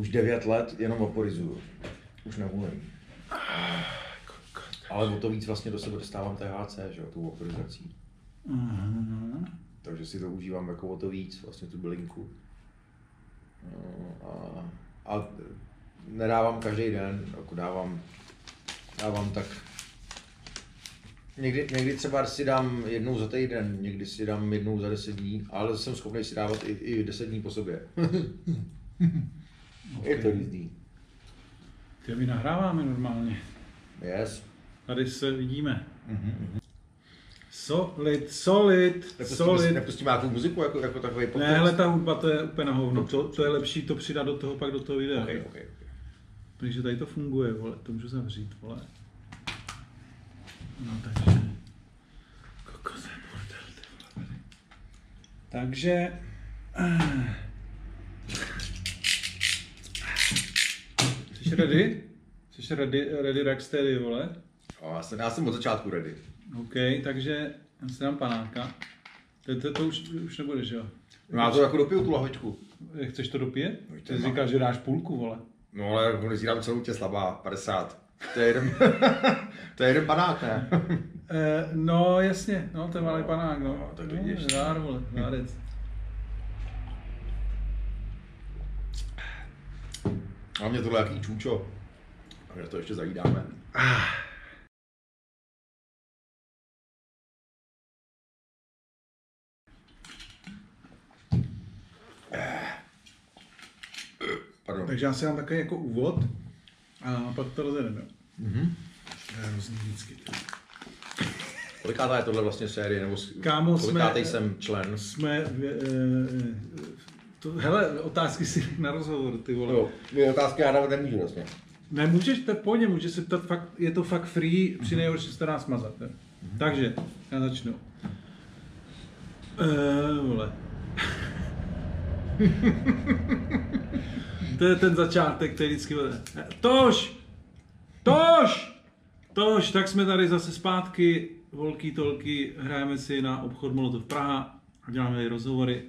už 9 let jenom vaporizuju. Už neumím. Ale o to víc vlastně do sebe dostávám THC, že jo, tou vaporizací. Mhm. Takže si to užívám jako o to víc, vlastně tu bylinku. No, A, a nedávám každý den, jako dávám, dávám tak Někdy, někdy třeba si dám jednou za týden, někdy si dám jednou za deset dní, ale jsem schopný si dávat i, i deset dní po sobě. Je to různý. Ty my nahráváme normálně. Yes. Tady se vidíme. Solid, solid, Nepustíme, solid. nepustíme nějakou muziku jako, jako takový podcast? Ne, hele, ta hudba to je úplně na hovno. To, to je lepší to přidat do toho, pak do toho videa. Okay, okay, okay. Takže tady to funguje, vole, to můžu zavřít, vole. No takže... Kokos je bordel, ty vole. Takže... eh. Jsi ready? Jsi ready, ready Rocksteady, vole? O, já, jsem, já jsem od začátku ready. OK, takže já si dám panáka. To, to, to už, už nebudeš, jo? No já to jako dopiju tu lahvičku. Chceš to dopít? No, Ty jsi říkal, že dáš půlku, vole. No ale jako když dám celou tě slabá, 50. To je jeden, to je jeden panák, ne? Eh, no jasně, no to je malý panák, no. No, tak no, vidíš. Dár, vole, dárec. A mě tohle jaký čůčo. Takže to ještě zajídáme. Pardon. Takže já si dám takový jako úvod a pak to rozjedeme. Mhm. Hrozný vždycky. Kolikátá je tohle vlastně série, nebo Kámo, jsme- kolikátej jsem člen? Jsme, v, eh, to, hele, otázky si na rozhovor, ty vole. Jo, dvě otázky já dávat nemůžu vlastně. Nemůžeš, to je v pohodě, můžeš se ptat, fakt, je to fakt free, při nejhorší se dá smazat. Jo. Takže, já začnu. Uh, vole. to je ten začátek, který vždycky bude. Tož! Tož! Tož, tak jsme tady zase zpátky, volky tolky, hrajeme si na obchod Molotov Praha, děláme tady rozhovory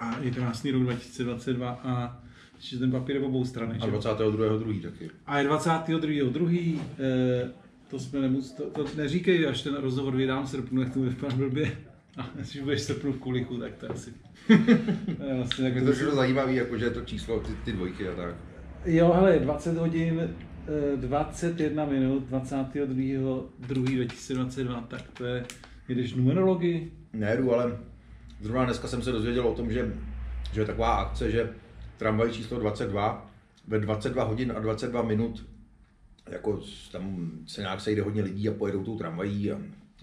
a je krásný rok 2022 a ještě ten papír je obou strany. A že? 22. taky. A je 22.2. Eh, to jsme nemus, to, to neříkej, až ten rozhovor vydám v srpnu, jak to vypadá blbě. A když budeš srpnu v kulichu, tak to asi... to je vlastně Je tak to všechno zajímavé, jako že je to číslo, ty, ty dvojky a tak. Jo, hele, 20 hodin, eh, 21 minut, 22.2.2022, tak to je, jedeš numerologii? Nejedu, ale zrovna dneska jsem se dozvěděl o tom, že, že je taková akce, že tramvaj číslo 22 ve 22 hodin a 22 minut jako tam se nějak sejde hodně lidí a pojedou tou tramvají a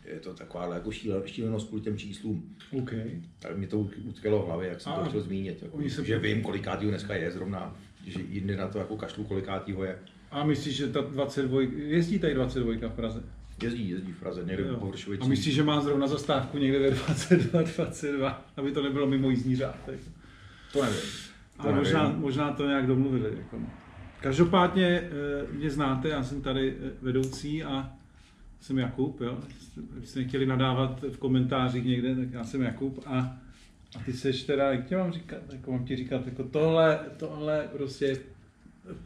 je to taková jako šíle, šílenost kvůli těm číslům. OK. Tak mi to utkalo v hlavě, jak jsem A, to chtěl zmínit. Jako, se- že vím, kolikátýho dneska je zrovna, že jindy na to jako kašlu, kolikátýho je. A myslíš, že ta 22, jezdí tady 22 v Praze? Jezdí, jezdí v Praze, někde Jo. po. A myslíš, že má zrovna zastávku někde ve 22, 22, aby to nebylo mimo jízdní řád? Tak. To nevím. Ale možná, nevím. možná to nějak domluvili. Jako. no. Každopádně eh, mě znáte, já jsem tady eh, vedoucí a jsem Jakub, jo. Kdybyste nechtěli nadávat v komentářích někde, tak já jsem Jakub a, a ty seš teda, jak tě mám říkat, jako mám ti říkat, jako tohle, tohle prostě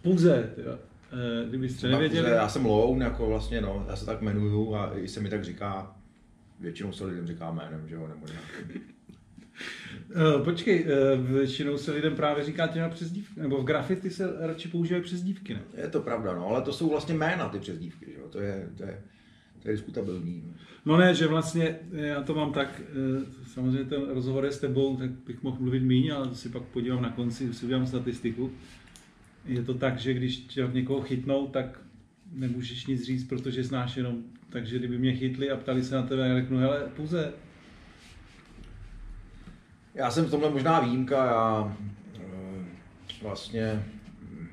puze, jo. Eh, Kdybyste nevěděli, Já jsem Loun, jako vlastně, no, já se tak jmenuju a i se mi tak říká, většinou se lidem říká jménem, že jo, nebo nějak. Eh, Počkej, eh, většinou se lidem právě říká těma přezdívky, nebo v grafity se radši používají přezdívky, ne? Je to pravda, no, ale to jsou vlastně jména, ty přezdívky, že jo, to je, to je, to je diskutabilní. no. Ne, že vlastně já to mám tak, samozřejmě ten rozhovor je s tebou, tak bych mohl mluvit míň, ale to si pak podívám na konci, si udělám statistiku. Je to tak, že když tě někoho chytnou, tak nemůžeš nic říct, protože znáš jenom. Takže kdyby mě chytli a ptali se na tebe, já řeknu, hele, puze. Já jsem v tomhle možná výjimka, já eh, vlastně hm,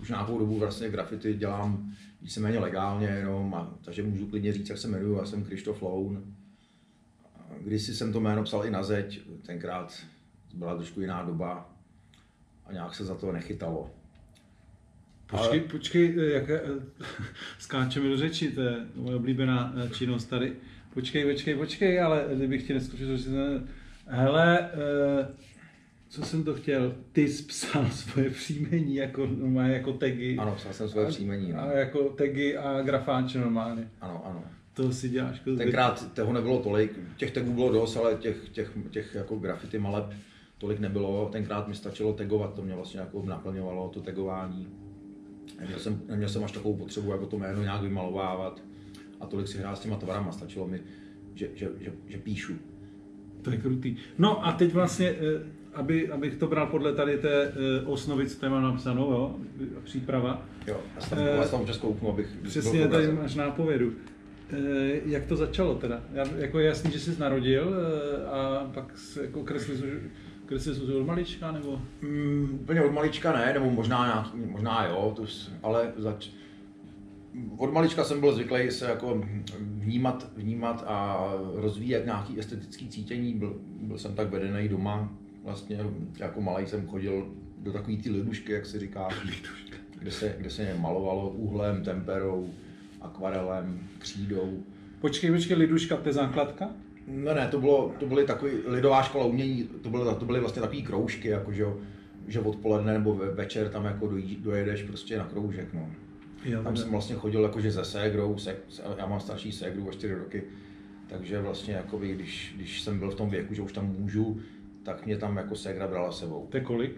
už nějakou dobu vlastně grafity dělám víceméně legálně jenom, a, takže můžu klidně říct, jak se jmenuju, já jsem Krištof Loun. Když jsem to jméno psal i na zeď, tenkrát byla trošku jiná doba a nějak se za to nechytalo. Počkej, počkej, eh, jak, eh, skáčeme do řeči, to je moje oblíbená eh, činnost tady. Počkej, počkej, počkej, ale kdybych ti neskočil, že se... Hele, co jsem to chtěl, ty jsi psal svoje příjmení jako, normálně jako tagy. Ano, psal jsem svoje příjmení. No. A jako tagy a grafáče normálně. Ano, ano. To si děláš. Jako Tenkrát toho nebylo tolik, těch tagů bylo dost, ale těch, těch, těch jako graffiti maleb tolik nebylo. Tenkrát mi stačilo tagovat, to mě vlastně jako naplňovalo to tagování. Neměl jsem, neměl jsem až takovou potřebu jako to jméno nějak vymalovávat a tolik si hrát s těma tvarama, stačilo mi, že, že, že, že píšu. To je krutý. No a teď vlastně, eh, aby, abych to bral podle tady té eh, osnovy, co tady mám napsanou, jo, příprava. Jo, já jsem tam, já jsem kouknu, abych Přesně, tady máš nápovědu. Eh, Jak to začalo teda? Já, jako je jasný, že jsi narodil a pak jako kreslil, kreslil jsi od malička, nebo? Mm, úplně od malička ne, nebo možná, nějak, možná jo, to, ale zač... od malička jsem byl zvyklý se jako vnímat, vnímat a rozvíjet nějaký estetický cítění. Byl, byl jsem tak vedený doma, vlastně jako malý jsem chodil do takové ty lidušky, jak se říká, kde se, kde se malovalo úhlem, temperou, akvarelem, křídou. Počkej, počkej, Liduška, to je základka? No ne, to, bylo, to byly takový lidová škola umění, to byly, to byly vlastně takové kroužky, jako že, že odpoledne nebo ve, večer tam jako dojedeš prostě na kroužek, no. Jo, Tam jsem vlastně chodil jakože se ségrou, se, já mám starší ségru o 4 roky, takže vlastně jakoby, když, když jsem byl v tom věku, že už tam můžu, tak mě tam jako ségra brala sebou. To je kolik?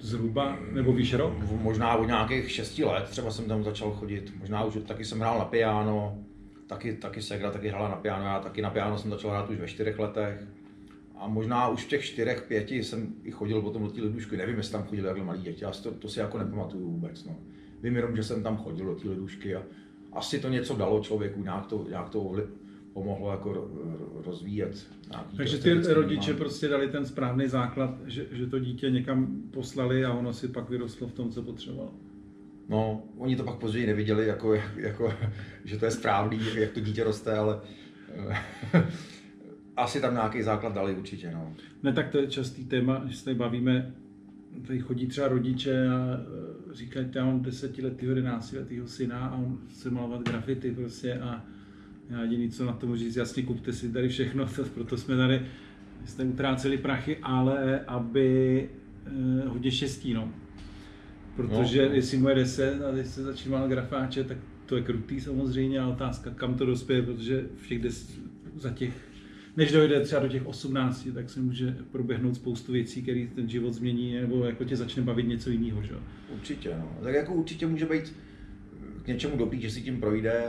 Zhruba, nebo víš rok? Možná od nějakých 6 let třeba jsem tam začal chodit, možná už taky jsem hrál na piano, taky, taky ségra taky hrála na piano, já taky na piano jsem začal hrát už ve 4 letech. A možná už v těch čtyřech, pěti jsem i chodil potom do té lidušky, nevím, jestli tam chodili takhle malí děti, já to, to si jako nepamatuju vůbec. No. Vím jenom, že jsem tam chodil do té lidušky a asi to něco dalo člověku, nějak to, nějak to ovli- pomohlo jako ro- ro- rozvíjet. Takže ty rodiče vnímání. prostě dali ten správný základ, že, že to dítě někam poslali a ono si pak vyrostlo v tom, co potřebovalo. No, oni to pak později neviděli, jako, jako, že to je správný, jak to dítě roste, ale eh, asi tam nějaký základ dali určitě. No. Ne, tak to je častý téma, že se tady bavíme, tady chodí třeba rodiče a e, říkají, já mám desetiletýho, jedenáctiletýho syna a on chce malovat grafity prostě a já jediný, co na to můžu říct, jasně kupte si tady všechno, to, proto jsme tady, jste utráceli prachy, ale aby eh, hodně štěstí, no. Protože No, jestli mu je 10 a teď se začíná grafáče, tak to je krutý samozřejmě, a otázka, kam to dospěje, protože v těch des, za těch, než dojde třeba do těch 18, tak se může proběhnout spoustu věcí, které ten život změní, nebo jako tě začne bavit něco jiného, že? Určitě, no. Tak jako určitě může být k něčemu dobrý, že si tím projde,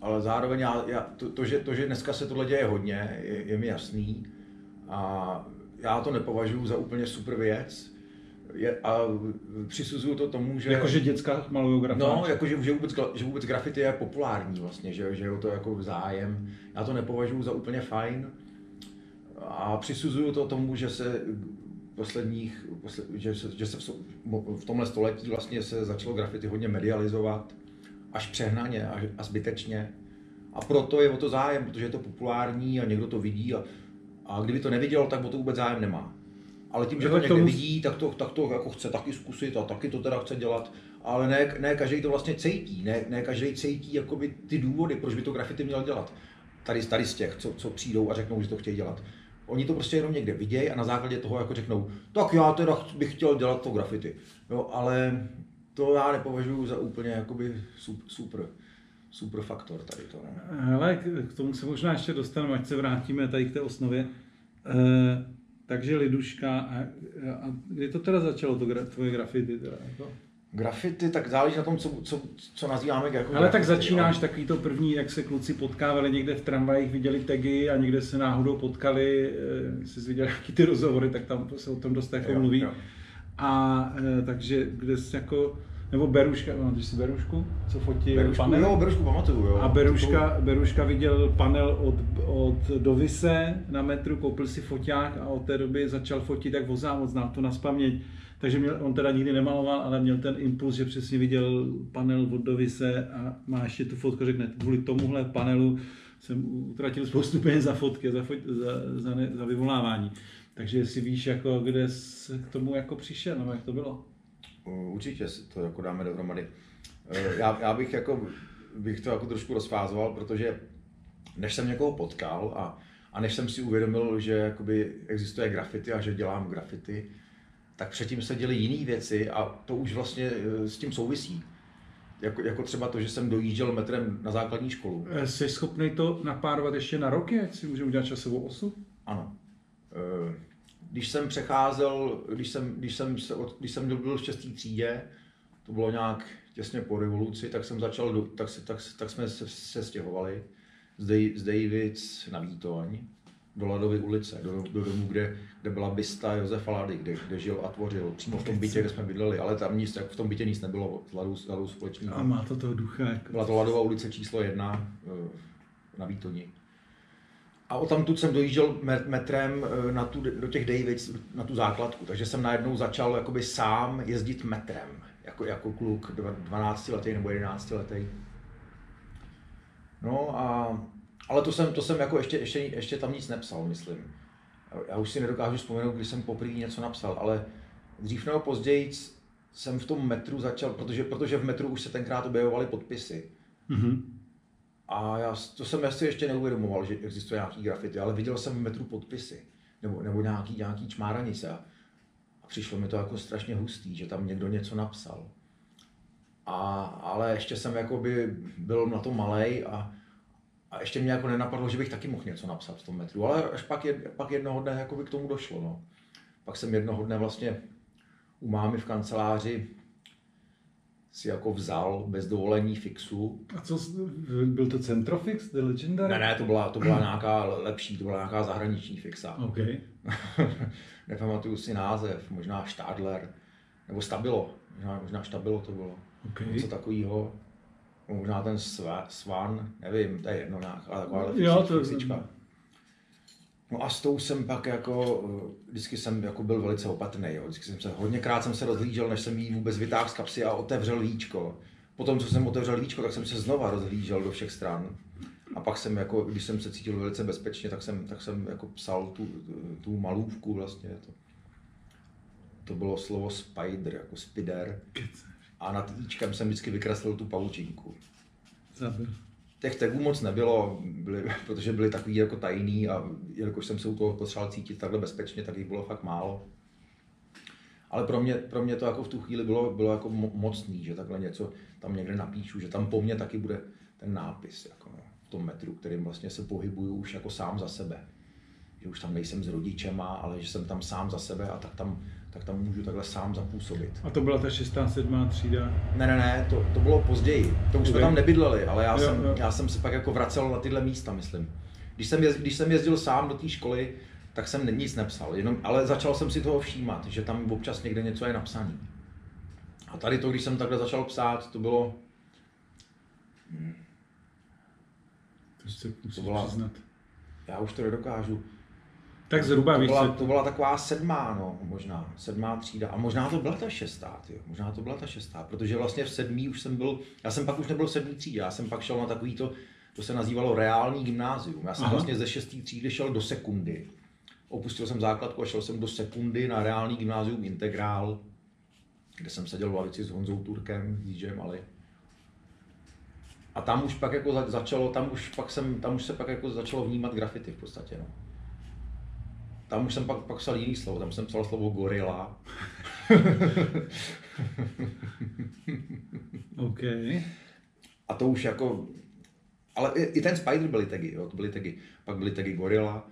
ale zároveň já, já, to, to, že, to, že dneska se tohle děje hodně, je, je mi jasný a já to nepovažuji za úplně super věc. Je, a přisuzuju to tomu, že... Jakože děcka malují grafáče. No, jako, že, že, vůbec, že vůbec graffiti je populární vlastně, že, že je to jako zájem. Já to nepovažuji za úplně fajn a přisuzuju to tomu, že se posledních, posled, že, se, že se v, v tomhle století vlastně se začalo graffiti hodně medializovat, až přehnaně až, a zbytečně. A proto je o to zájem, protože je to populární a někdo to vidí a, a kdyby to neviděl, tak o to vůbec zájem nemá. Ale tím, že to někde tomu- vidí, tak to, tak to jako chce taky zkusit a taky to teda chce dělat. Ale ne, ne každý to vlastně cítí, ne, ne každý cítí jakoby ty důvody, proč by to graffiti měl dělat. Tady, tady z těch, co, co přijdou a řeknou, že to chtějí dělat. Oni to prostě jenom někde vidějí a na základě toho jako řeknou, tak já teda ch- bych chtěl dělat to graffiti. Jo, ale to já nepovažuji za úplně jakoby sup- super, super faktor tady to. Ne? Hele, k k tomu se možná ještě dostaneme, ať se vrátíme tady k té osnově. E, takže Liduška, a, a kdy to teda začalo, to gra, tvoje grafity? Teda, jako? Graffiti, tak záleží na tom, co, co, co nazýváme jako Ale tak graffiti, začínáš jo. takový to první, jak se kluci potkávali někde v tramvajích, viděli tagy a někde se náhodou potkali, e, jsi viděl nějaký ty rozhovory, tak tam se o tom dost jako Jo, mluví. jo. A e, takže kde jsi jako, nebo Beruška, máš si Berušku, co fotí Berušku, panel? jo, Berušku pamatuju, jo. A Beruška, Beruška viděl panel od, od Dovise na metru, koupil si foťák a od té doby začal fotit jak vozá, moc znám to na spaměť. Takže měl, on teda nikdy nemaloval, ale měl ten impuls, že přesně viděl panel od Dovise a má ještě tu fotku, řekne, kvůli tomuhle panelu jsem utratil spoustu peněz za fotky, za, fot, za, za, ne, za vyvolávání. Takže jestli víš, jako, kde jsi k tomu jako přišel, nebo jak to bylo? Určitě si to jako dáme dohromady. Eh, Já, já bych, jako, bych to jako trošku rozfázoval, protože než jsem někoho potkal a, A než jsem si uvědomil, že jakoby existuje graffiti a že dělám graffiti, tak předtím se děly jiné věci a to už vlastně eh, s tím souvisí. Jako, jako třeba to, že jsem dojížděl metrem na základní školu. Eh, Jsi schopný to napárovat ještě na roky, ať si můžeme udělat časovou osu? Ano. Eh, Když jsem přecházel, když jsem, když jsem, se od, když jsem byl v šestý třídě, to bylo nějak těsně po revoluci, tak jsem začal, do- tak, se, tak, tak jsme se, se stěhovali z, Dej, z Davids na Vítoň do Ladovy ulice, do, do domu, kde, kde byla bysta Josefa Lady, kde, kde žil a tvořil, přímo v tom bytě, kde jsme bydleli, ale tam nic, v tom bytě nic nebylo s Ladou, s Ladou společného. A má to toho ducha. Jako. Byla to Ladová ulice číslo jedna eh, na Výtoni. A o tamtud jsem dojížděl met- metrem eh, na tu, do těch Davids, na tu základku, takže jsem najednou začal jakoby sám jezdit metrem, jako, jako kluk 12 letý nebo 11 letý. No a, ale to jsem, to jsem jako ještě, ještě, ještě tam nic nepsal, myslím. Já už si nedokážu vzpomenout, když jsem poprvé něco napsal, ale dřív nebo později jsem v tom metru začal, protože, protože v metru už se tenkrát objevovaly podpisy. Mhm. A já, to jsem si ještě neuvědomoval, že existuje nějaký grafity, ale viděl jsem v metru podpisy, nebo, nebo nějaký, nějaký čmáranice a, přišlo mi to jako strašně hustý, že tam někdo něco napsal. A, ale ještě jsem jakoby byl na to malej a, a ještě mě jako nenapadlo, že bych taky mohl něco napsat v tom metru, ale až pak, jed, pak jednoho dne k tomu došlo. No. Pak jsem jednoho dne vlastně u mámy v kanceláři si jako vzal bez dovolení fixu A co, byl to Centrofix, The Legendary? Ne, ne, to byla, to byla nějaká lepší, to byla nějaká zahraniční fixa. OK. Nepamatuju si název, možná Stadler, nebo Stabilo, možná, možná Stabilo to bylo. OK. Něco takového. Možná ten Sva- Svan, nevím, to je jedno nějaká taková Jo, to- fixička. No a s tou jsem pak jako, eh, vždycky jsem jako byl velice opatrný, jo. vždycky jsem se, hodněkrát jsem se rozhlížel, než jsem jí vůbec vytáhl z kapsy a otevřel víčko. Potom, co jsem otevřel víčko, tak jsem se znova rozhlížel do všech stran. A pak jsem, jako, když jsem se cítil velice bezpečně, tak jsem, tak jsem jako psal tu, tu malůvku vlastně. To, to bylo slovo spider, jako spider. A nad íčkem jsem vždycky vykreslil tu pavučinku. Zabil. Těch tagů moc nebylo, byly, protože byly takový jako tajný a jelikož jsem se u toho potřeboval cítit takhle bezpečně, tak jich bylo fakt málo. Ale pro mě, pro mě to jako v tu chvíli bylo, bylo jako mo- mocný, že takhle něco tam někde napíšu, že tam po mně taky bude ten nápis jako no, v tom metru, kterým vlastně se pohybuju už jako sám za sebe. Že už tam nejsem s rodičema, ale že jsem tam sám za sebe a tak tam, tak tam můžu takhle sám zapůsobit. A to byla ta šestá, sedmá třída. Ne, ne, ne, to, to bylo později. To už jsme tam nebydleli, ale já, Jo, jsem, jo. já jsem se pak jako vracel na tyhle místa, myslím. Když jsem, jezd, když jsem jezdil sám do té školy, tak jsem nic nepsal, jenom, ale začal jsem si toho všímat, že tam občas někde něco je napsané. A tady to, když jsem takhle začal psát, to bylo, To se musíš byla- přiznat. já už to nedokážu, Tak zhruba to víš, byla, to byla taková sedmá, no, možná, sedmá třída. A možná to byla ta šestá, tyjo. možná to byla ta šestá, protože vlastně v sedmý už jsem byl, já jsem pak už nebyl v sedmý třídě, já jsem pak šel na takový to, to se nazývalo reální gymnázium. Já jsem Aha. vlastně ze šestý třídy šel do sekundy. Opustil jsem základku a šel jsem do sekundy na reální gymnázium Integrál, kde jsem seděl v lavici s Honzou Turkem, s DJem Ali. A tam už pak jako za- začalo, tam už, pak jsem, tam už se pak jako začalo vnímat grafity v podstatě. No. Tam už jsem pak, pak psal jiný slovo, tam jsem psal slovo gorila. OK. A to už jako, ale i, i ten Spider byly tagy, jo, to byly tagy. Pak byly tagy gorila.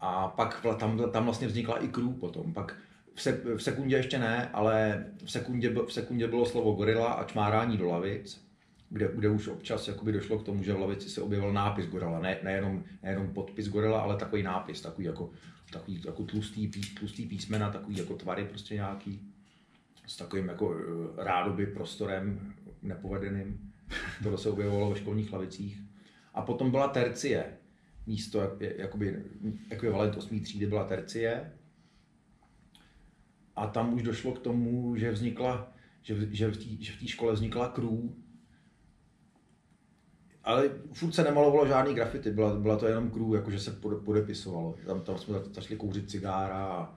A pak tam, tam vlastně vznikla i crew potom. Pak v, se, v sekundě ještě ne, ale v sekundě, v sekundě bylo slovo gorila a čmárání do lavic, kde, kde už občas jakoby došlo k tomu, že v lavici se objevil nápis gorila. Ne, nejenom, nejenom podpis gorila, ale takový nápis, takový jako, takový jako tlustý, pí, tlustý písmena, takový jako tvary prostě nějaký s takovým jako eh, rádoby prostorem nepovedeným. To se objevovalo ve školních lavicích. A potom byla tercie. Místo, jak- jakoby ekvivalent 8. třídy byla tercie. A tam už došlo k tomu, že vznikla, že, v- že v té škole vznikla crew. Ale furt se nemalovalo žádný grafity, byla, byla to jenom crew, jakože se pode- podepisovalo. Tam, tam jsme začali kouřit cigára a,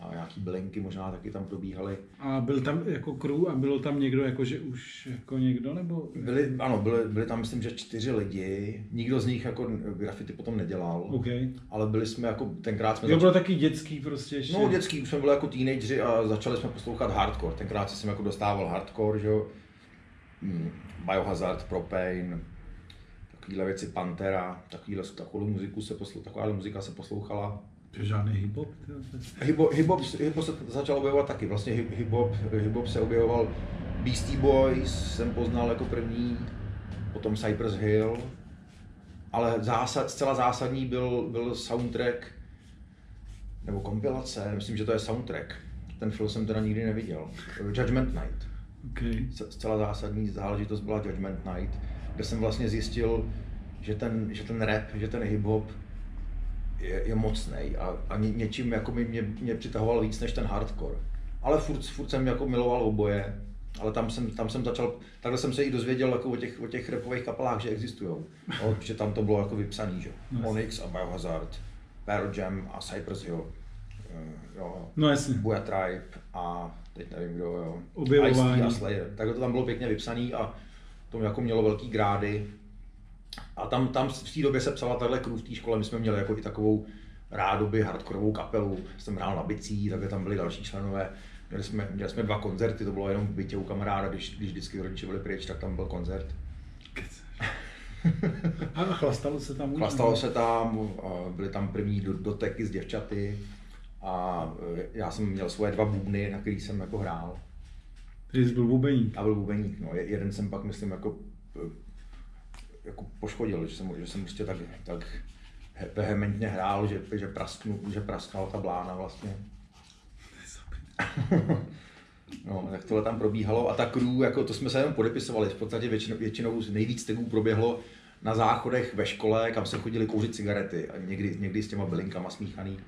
a nějaký bylinky možná taky tam probíhaly. A byl tam jako crew a bylo tam někdo, jako že už jako někdo, nebo? Byli, ano, byli, byli tam myslím, že čtyři lidi, nikdo z nich jako grafity potom nedělal, Okay. ale byli jsme jako, tenkrát jsme Jo, bylo taky dětský prostě ještě. No dětský, už jsme byli jako teenageři a začali jsme poslouchat hardcore. Tenkrát jsem jako dostával hardcore, že jo. Hmm, Biohazard, Propane, takovýhle věci, Pantera, takovýhle, takovou muziku se poslouchala, taková muzika se poslouchala. To žádný hip-hop? Hip-hop, hip-hop, hip-hop se začal objevovat taky, vlastně hip-hop, hip-hop se objevoval Beastie Boys jsem poznal jako první, potom Cypress Hill, ale zásad, zcela zásadní byl, byl soundtrack, nebo kompilace, myslím, že to je soundtrack. Ten film jsem teda nikdy neviděl. Judgment Night. Okay. Zcela zásadní záležitost byla Judgment Night, kde jsem vlastně zjistil, že ten, že ten rap, že ten hip-hop je, je mocný a, a ně, něčím jako mě, mě, mě přitahoval víc než ten hardcore. Ale furt, furt jsem jako miloval oboje, ale tam jsem, tam jsem začal, takhle jsem se i dozvěděl jako o těch, o těch rapových kapelách, že existují. No, že tam to bylo jako vypsaný, že? No, Onyx a Biohazard, Pearl Jam a Cypress Hill. Uh, jo. No jasně. Buja Tribe a teď nevím kdo, jo. Objevování. Ice-T a Slayer. Takhle to tam bylo pěkně vypsaný a to jako mělo velký grády. A tam, tam v té době se psala takhle crew v té škole, my jsme měli jako i takovou rádoby hardkorovou kapelu, jsem hrál na bicí, takhle tam byli další členové. Měli jsme, měli jsme dva koncerty, to bylo jenom v bytě u kamaráda, když, když vždycky rodiče byli pryč, tak tam byl koncert. A chlastalo se tam? Chlastalo se tam, byly tam první doteky s děvčaty a já jsem měl svoje dva bubny, na který jsem jako hrál. Takže jsi byl bubeník. A byl bubeník, no. Jeden jsem pak, myslím, jako, e, jako poškodil, že jsem, že jsem prostě tak, tak vehementně hrál, že, že, prasknu, že praskala ta blána vlastně. No, tak tohle tam probíhalo a ta crew, jako to jsme se jenom podepisovali, v podstatě většinou, většinou nejvíc tegů proběhlo na záchodech ve škole, kam se chodili kouřit cigarety a někdy, někdy s těma bylinkama smíchaný.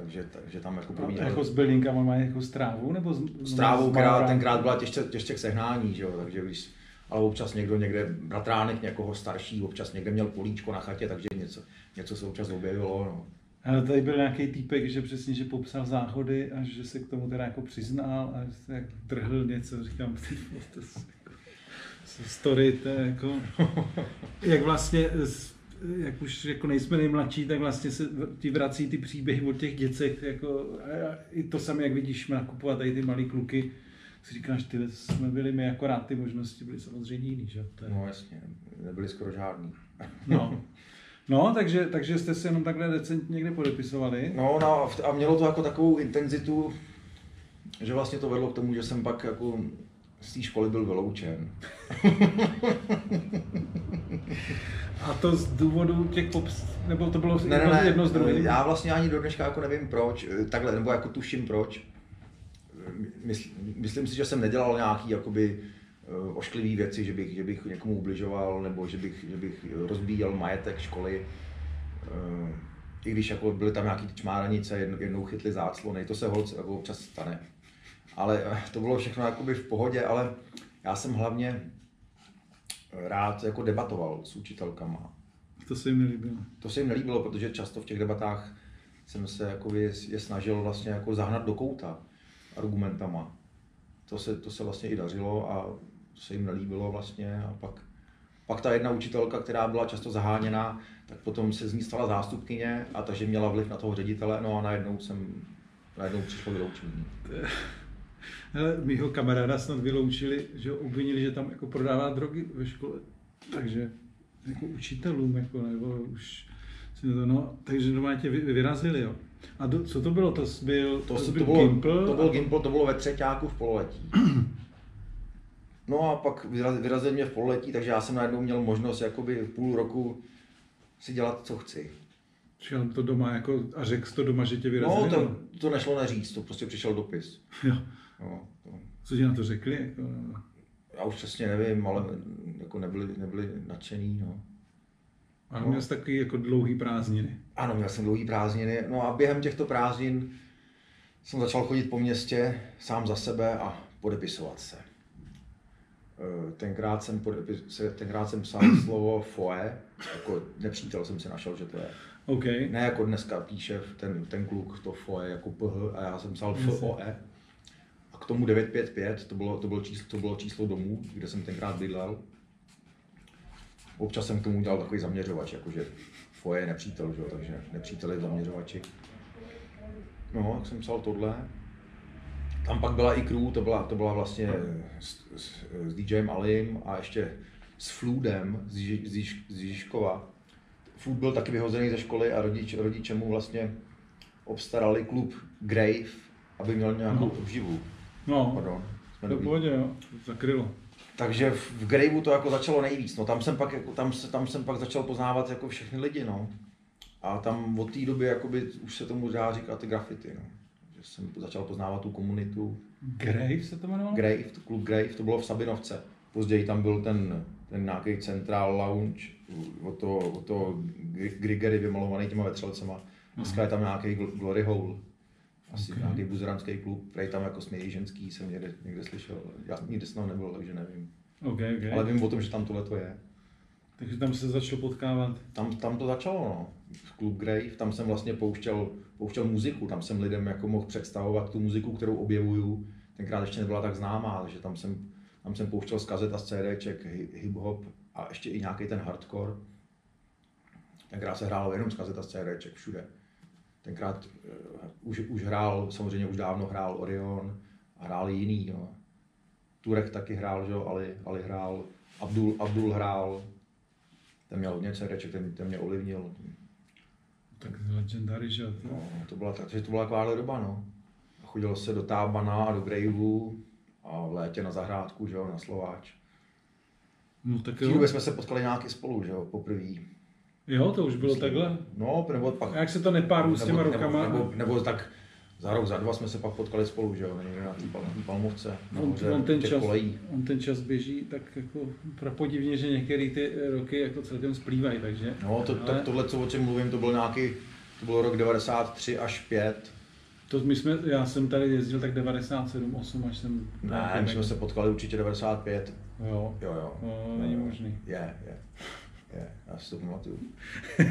Takže, takže tam jako probíhalo. Jako s bylinkama mají jako strávu? Nebo s, Strávou, která tenkrát byla těžce, těžce k sehnání, že jo? takže když, ale občas někdo někde, bratránek někoho starší, občas někde měl políčko na chatě, takže něco, něco se občas objevilo. No. Ale tady byl nějaký týpek, že přesně, že popsal záchody a že se k tomu teda jako přiznal a že se jak drhl něco, říkám, ty, to je story, to je jako, jak vlastně, jak už jako nejsme nejmladší, tak vlastně se ti vrací ty příběhy o těch děcech, jako, a i to samé, jak vidíš nakupovat tady ty malý kluky, si říkáš, ty jsme byli my akorát ty možnosti byly samozřejmě jiný, že? To je... No jasně, nebyly skoro žádný. No. No, takže, takže jste se jenom takhle decentně někde podepisovali. No, no a mělo to jako takovou intenzitu, že vlastně to vedlo k tomu, že jsem pak jako z té školy byl vyloučen. a to z důvodu těch pops, nebo to bylo ne, jedno, ne, jedno z druhým? Já vlastně ani do dneška jako nevím proč, takhle, nebo jako tuším proč. Mysl, myslím si, že jsem nedělal nějaký jakoby uh, ošklivý věci, že bych, že bych někomu ubližoval, nebo že bych, že bych rozbíjel majetek školy. I když jako byly tam nějaký čmáranice, jednou, chytli záclony, to se holce jako občas stane. Ale eh, to bylo všechno jakoby v pohodě, ale já jsem hlavně rád jako debatoval s učitelkama. To se jim nelíbilo. To se jim nelíbilo, protože často v těch debatách jsem se jako je, je snažil vlastně jako zahnat do kouta argumentama. To se, to se vlastně i dařilo a to se jim nelíbilo vlastně a pak, pak ta jedna učitelka, která byla často zaháněná, tak potom se z ní stala zástupkyně a takže měla vliv na toho ředitele, no a najednou jsem, najednou přišlo vyloučení. Mýho kamaráda snad vyloučili, že ho obvinili, že tam jako prodává drogy ve škole. Takže jako učitelům, jako, nebo už to, no, takže normálně tě vyrazili, jo. A do, co to bylo? To byl, to, to, byl to bylo, Gimple? To byl Gimple, to bylo ve třetíku v pololetí. No a pak vyrazil mě v pololetí, takže já jsem najednou měl možnost jakoby půl roku si dělat, co chci. Šel to doma jako, a řekl to doma, že tě vyrazili? No, to, to nešlo neříct, to prostě přišel dopis. Jo. No, to... Co ti na to řekli? Jako... Já už přesně nevím, ale jako nebyli, nebyli nadšený. No. A no. měl jsi takový jako dlouhý prázdniny. Ano, měl jsem dlouhý prázdniny. No a během těchto prázdnin jsem začal chodit po městě sám za sebe a podepisovat se. Eh, tenkrát jsem, pod, se- tenkrát jsem psal slovo foe, jako nepřítel jsem si našel, že to je. OK. Ne jako dneska píše ten, ten kluk to foe jako ph a já jsem psal foe. K tomu 955, to bylo, to bylo, číslo, to bylo číslo domů, kde jsem tenkrát bydlel. Občas jsem k tomu udělal takový zaměřovač, jakože foe je nepřítel, že jo, takže nepřítel je zaměřovači. No, tak jsem psal tohle. Tam pak byla i crew, to byla, to byla vlastně s, s, s DJem Alim a ještě s Floodem z, Již- z, Již- z Žižkova. Flood byl taky vyhozený ze školy a rodič, rodiče mu vlastně obstarali klub Grave, aby měl nějakou obživu. No, Pardon. jsme to dobrý. pohodě, jo. Zakrylo. Takže v, v Graveu to jako začalo nejvíc. No, tam, jsem pak, jako, tam, se, tam jsem pak začal poznávat jako všechny lidi. No. A tam od té doby jakoby, už se tomu dá říkat ty graffiti. No. Že jsem začal poznávat tu komunitu. Grave se to jmenovalo? Grave, to klub Grave, to bylo v Sabinovce. Později tam byl ten, ten nějaký Central Lounge, o to, o to Grigery vymalovaný těma vetřelcema. Dneska je tam nějaký gl- Glory Hole. Asi Ok. okay. nějaký buzeranský klub, který tam jako smějí ženský, jsem někde, někde slyšel. Já nikdy jsem tam nebyl, takže nevím. OK, OK. Ale vím o tom, že tam tohle to je. Takže tam se začalo potkávat. Tam, tam to začalo, no. V Klub Grave, tam jsem vlastně pouštěl, pouštěl muziku, tam jsem lidem jako mohl představovat tu muziku, kterou objevuju. Tenkrát ještě nebyla tak známá, takže tam jsem, tam jsem pouštěl z kazet a z CDček, hi- hip-hop a ještě i nějaký ten hardcore. Tenkrát se hrálo jenom z kazet a z CDček všude. Tenkrát uh, už, už hrál, samozřejmě už dávno hrál Orion a hrál jiný, jo. Turek taky hrál, že jo, Ali, Ali hrál, Abdul, Abdul hrál, ten měl hodně CDček, ten, ten mě ovlivnil. Tak legendary, že No, to byla, takže to byla taková doba, no. Chodilo se do Tábana a do Graveu a v létě na zahrádku, že jo, na Slováč. No tak jo. jsme se potkali nějaký spolu, že jo, poprvé. Jo, to už bylo takhle. No, nebo pak... A jak se to nepáruje s těma nebo, rokama? Nebo, nebo, nebo, tak za rok, za dva jsme se pak potkali spolu, že jo, někde na té Pal- Palmovce, on, on, ten čas, kolejí. on ten čas běží tak jako prapodivně, že některé ty roky jako celkem splývají, takže... No, to, ale tak tohle, co o čem mluvím, to byl nějaký, to bylo rok 93 až 5. to my jsme, já jsem tady jezdil tak 97, 8, až jsem... Ne, my jsme se potkali určitě 95. Jo, Jo, jo. No, není možný. Je, je. Je, já si to pamatuju.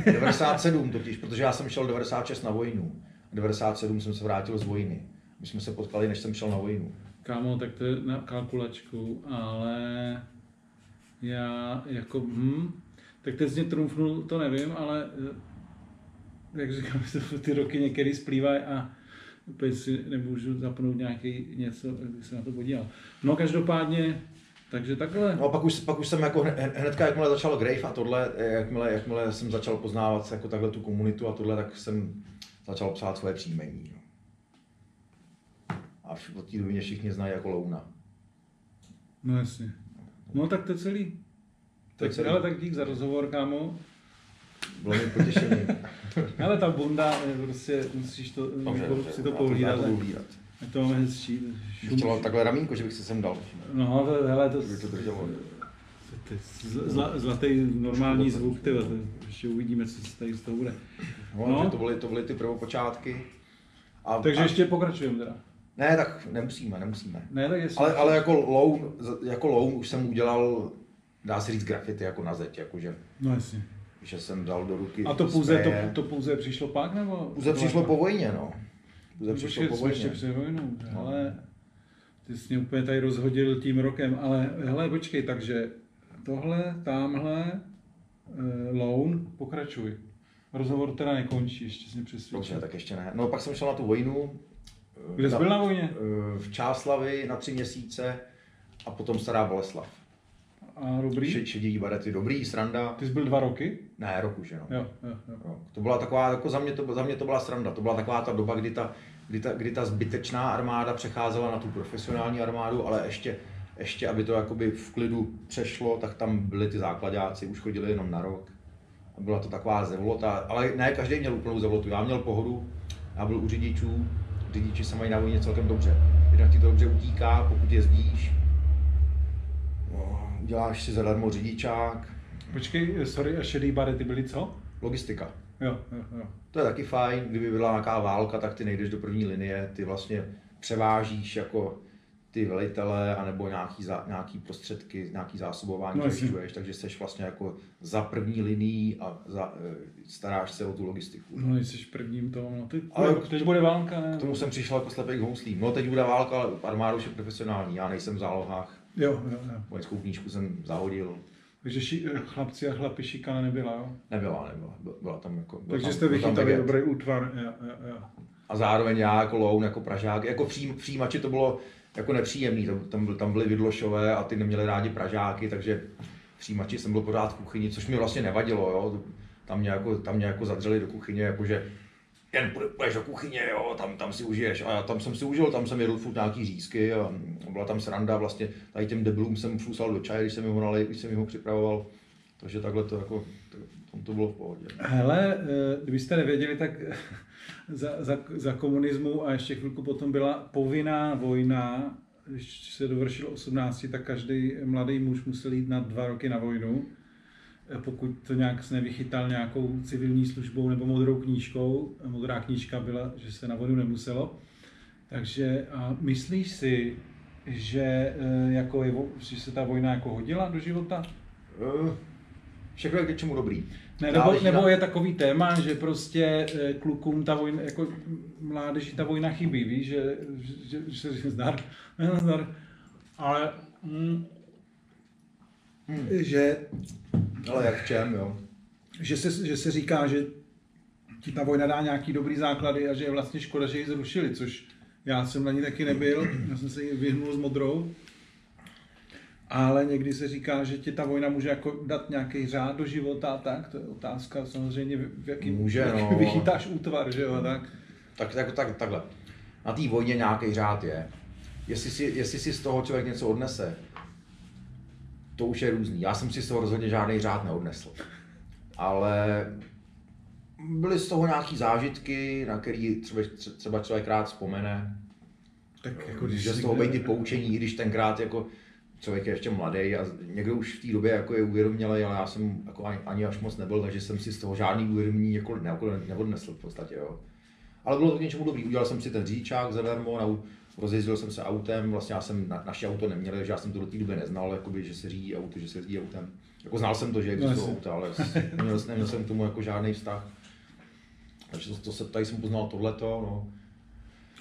97 totiž, protože já jsem šel 96 na vojnu. 97 jsem se vrátil z vojny. My jsme se potkali, než jsem šel na vojnu. Kámo, tak to je na kalkulačku, ale já jako, hm, tak teď mě trumfnul, to nevím, ale eh, jak říkám, ty roky některý splývají a úplně si nemůžu zapnout nějaký něco, když se na to podíval. No každopádně, takže takhle. No a pak už, pak už jsem jako hned- hnedka, jakmile začal Grave a tohle, jakmile, jakmile jsem začal poznávat jako takhle tu komunitu a tohle, tak jsem začal psát svoje příjmení. No. A od té doby mě všichni znají jako Louna. No jasně. No tak to je celý. To je Tak, celý. ale tak dík za rozhovor, kámo. Bylo mi potěšení. Ale ta bunda, prostě musíš to, Dobře, dobře, si to pohlídat. To. Ať to máme hezčí. Bych chtěl takhle ramínko, že bych si sem dal. No, to, hele, to, Kdyby to drželo. zla, zlatý normální zvuk, ty, ještě uvidíme, co se tady z toho bude. No, No. To, byly, to byly ty prvopočátky. A, Takže a, ještě pokračujeme teda. Ne, tak nemusíme, nemusíme. Ne, tak jestli... Ale, ale jako loun, jako loun už jsem udělal, dá se říct graffiti jako na zeď, jakože, No jasně. že jsem dal do ruky A to pouze, to, to pouze přišlo pak, nebo? Pouze přišlo po vojně, no. Přišlo po ještě vojně. před vojnou, No. ale ty jsi mě úplně tady rozhodil tím rokem, ale hele, počkej, takže tohle, tamhle, uh, loan, pokračuj. Rozhovor teda nekončí, ještě jsi mě Dobře, přesvědčil. tak ještě ne. No pak jsem šel na tu vojnu. eh, Kde jsi byl na vojně? eh, V Čáslavi na tři měsíce a potom Stará Boleslav. A dobrý? Še- Šedivý barety, dobrý, sranda. Ty jsi byl dva roky? Ne, rok už jenom. Jo, jo, jo. Jo. To byla taková, jako za mě to, za mě to byla sranda. To byla taková ta doba, kdy ta, kdy ta, kdy ta zbytečná armáda přecházela na tu profesionální armádu, ale ještě, ještě aby to jakoby v klidu přešlo, tak tam byli ty základáci, už chodili jenom na rok. A byla to taková zevlota, ale ne každý měl úplnou zevlotu. Já měl pohodu, já byl u řidičů, řidiči se mají na vojně celkem dobře. Jednak ti to dobře utíká, pokud jezdíš, no, uděláš si zadarmo řidičák, Počkej, sorry, a šedý barety byly co? logistika. Jo, jo, jo. To je taky fajn, kdyby byla nějaká válka, tak ty nejdeš do první linie, ty vlastně převážíš jako ty velitele anebo nějaký, za, nějaký prostředky, nějaký zásobování No, zajišťuješ, takže jsi vlastně jako za první linií a za, eh, staráš se o tu logistiku. No, jsi prvním to, no, teď, Ale- ale teď bude válka, ne? K tomu jsem přišel jako slepý k houslím. No teď bude válka, ale armáda už je profesionální, já nejsem v zálohách. Jo, jo, jo. Vojenskou knížku jsem zahodil. Takže ši, chlapci a chlapy šikana nebyla, jo? Nebyla, nebyla. Byla- Byla tam jako... byl Takže tam, jste tam vychytali dobrý útvar, jo, jo, jo. A zároveň já jako loun, jako Pražák, jako přím, přijímači to bylo jako nepříjemný, to, tam, byl, tam byly vidlošové a ty neměli rádi Pražáky, takže přijímači jsem byl pořád v kuchyni, což mi vlastně nevadilo, jo. Tam mě jako, tam mě jako zadřeli do kuchyně, jakože jen půjde- půjdeš do kuchyně, jo, tam, tam si užiješ. A tam jsem si užil, tam jsem jedl furt nějaký řízky a byla tam sranda, vlastně tady těm debilům jsem flusal do čaje, když jsem ho nalej, když jsem ho připravoval. Takže takhle to jako, tam to bylo v pohodě. Hele, eh, kdybyste nevěděli, tak za, za, za komunismu a ještě chvilku potom byla povinná vojna. Když se dovršilo 18, tak každý mladý muž musel jít na dva roky na vojnu. Eh, Pokud to nějak se nevychytal nějakou civilní službou nebo modrou knížkou. A Modrá knížka byla, že se na vojnu nemuselo. Takže a myslíš si, že, eh, jako je, že se ta vojna jako hodila do života? Eh, Všechno je k něčemu dobrý. Ne, nebo, nebo je takový téma, že prostě eh, klukům ta vojna, jako mládeži ta vojna chybí, víš, že, že, že se říká zdar, ne, zdar, ale mm, Hmm. že, Ale jak v čem, jo? že, se, že se říká, že ti ta vojna dá nějaký dobrý základy a že je vlastně škoda, že ji zrušili, což já jsem na ní taky nebyl, já jsem se jí vyhnul s modrou, ale někdy se říká, že ti ta vojna může jako dát nějaký řád do života a tak, to je otázka samozřejmě, v jakým Může, jak no. vychytáš útvar, že jo, tak. Tak, tak, tak, takhle. Na té vojně nějaký řád je. Jestli si, jestli si z toho člověk něco odnese, to už je různý. Já jsem si z toho rozhodně žádný řád neodnesl. Ale byly z toho nějaký zážitky, na který třeba, třeba člověk rád vzpomene. Tak Jako, že z toho být poučení, i když tenkrát jako člověk je ještě mladý a někdo už v té době jako je uvědomělý, ale já jsem jako ani, ani až moc nebyl, takže jsem si z toho žádný uvědomění jako, ne, jako neodnesl v podstatě. Jo. Ale bylo to k něčemu dobrý. Udělal jsem si ten řidičák zadarmo, na, rozjezdil jsem se autem, vlastně já jsem na, naše auto neměl, takže já jsem to do té doby neznal, jakoby, že se řídí auto, že se jezdí autem. Jako znal jsem to, že existují jasně. auta, ale neměl, neměl, jsem k tomu jako žádný vztah. Takže to, to se, tady jsem poznal tohleto, no.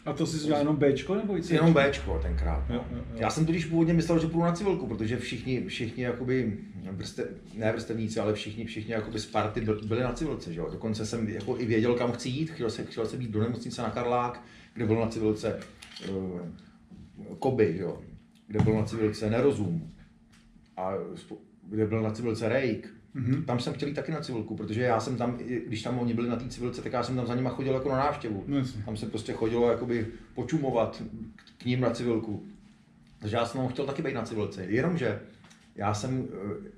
A to jsi udělal jenom Bčko nebo i Cčko? Jenom Bčko tenkrát. No. Jo, jo, jo. Já jsem totiž původně myslel, že půjdu na civilku, protože všichni, všichni jakoby, vrste, ne vrstevníci, ale všichni, všichni jakoby z party byl- byli na civilce, že jo. Dokonce jsem jako i věděl, kam chci jít, chtěl, se, chtěl jsem jít do nemocnice na Karlák, kde byl na civilce Koby, že jo. kde byl na civilce Nerozum a kde byl na civilce Rejk. Mhm. Tam jsem chtěl jít taky na civilku, protože já jsem tam, když tam oni byli na té civilce, tak já jsem tam za nima chodil jako na návštěvu. No. Tam se prostě chodilo jakoby počumovat k ním na civilku. Takže já jsem tam chtěl taky být na civilce. Jenomže já jsem, eh,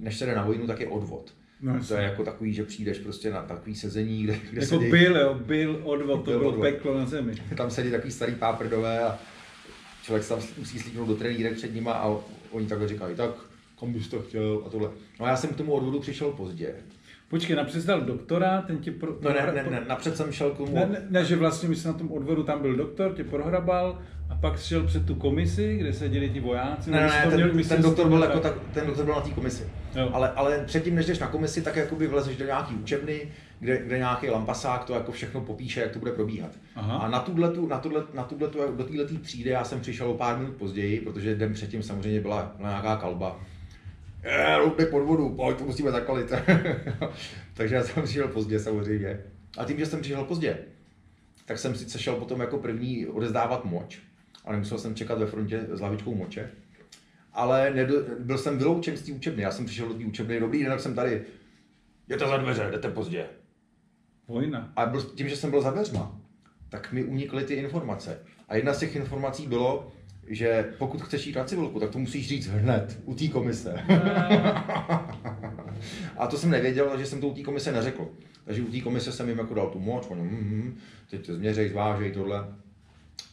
než se jde na vojnu, tak je odvod. No, to je jako takový, že přijdeš prostě na takový sezení, kde, kde Jako sedí, byl, jo, byl odvod, to Byl bylo odvod. peklo na zemi. tam sedí takový starý páprdové a člověk se tam musí slíknout do trenýrek před nima a oni takhle říkají, tak kam bys to chtěl a tohle. No a já jsem k tomu odvodu přišel pozdě. Počkej, napřed dal doktora, ten tě pro... No ne, ne, ne, napřed jsem šel k tomu, Ne, ne, ne, že vlastně my jsme na tom odvodu, tam byl doktor, tě prohrabal a pak šel před tu komisi, kde seděli ti vojáci. Ne, ne, to ten, měl- ten, myslím, doktor byl jako tak. tak, ten doktor byl na té komisi. Jo. Ale, ale předtím, než jdeš na komisi, tak jakoby vlezeš do nějaký učebny, kde, kde nějaký lampasák to jako všechno popíše, jak to bude probíhat. Aha. A na tuhle, na tuhle, na tuhle, do této třídy já jsem přišel o pár minut později, protože den předtím samozřejmě byla, byla nějaká kalba. Ludvík pod vodu, pojď, to musíme zakalit. Takže já jsem přišel pozdě samozřejmě. A tím, že jsem přišel pozdě, tak jsem sice šel potom jako první odezdávat moč, ale musel jsem čekat ve frontě s lavičkou moče. Ale nedo, byl jsem vyloučen z té učebny. Já jsem přišel do té učebny, dobrý den, tak jsem tady. Jděte za dveře, jdete pozdě. Vojna. A byl, tím, že jsem byl za dveřma, tak mi unikly ty informace. A jedna z těch informací bylo, že pokud chceš jít na civilku, tak to musíš říct hned u té komise. a to jsem nevěděl, že jsem to u té komise neřekl. Takže u té komise jsem jim jako dal tu moč, oni, mm, mm, teď to změřej, zvážej tohle.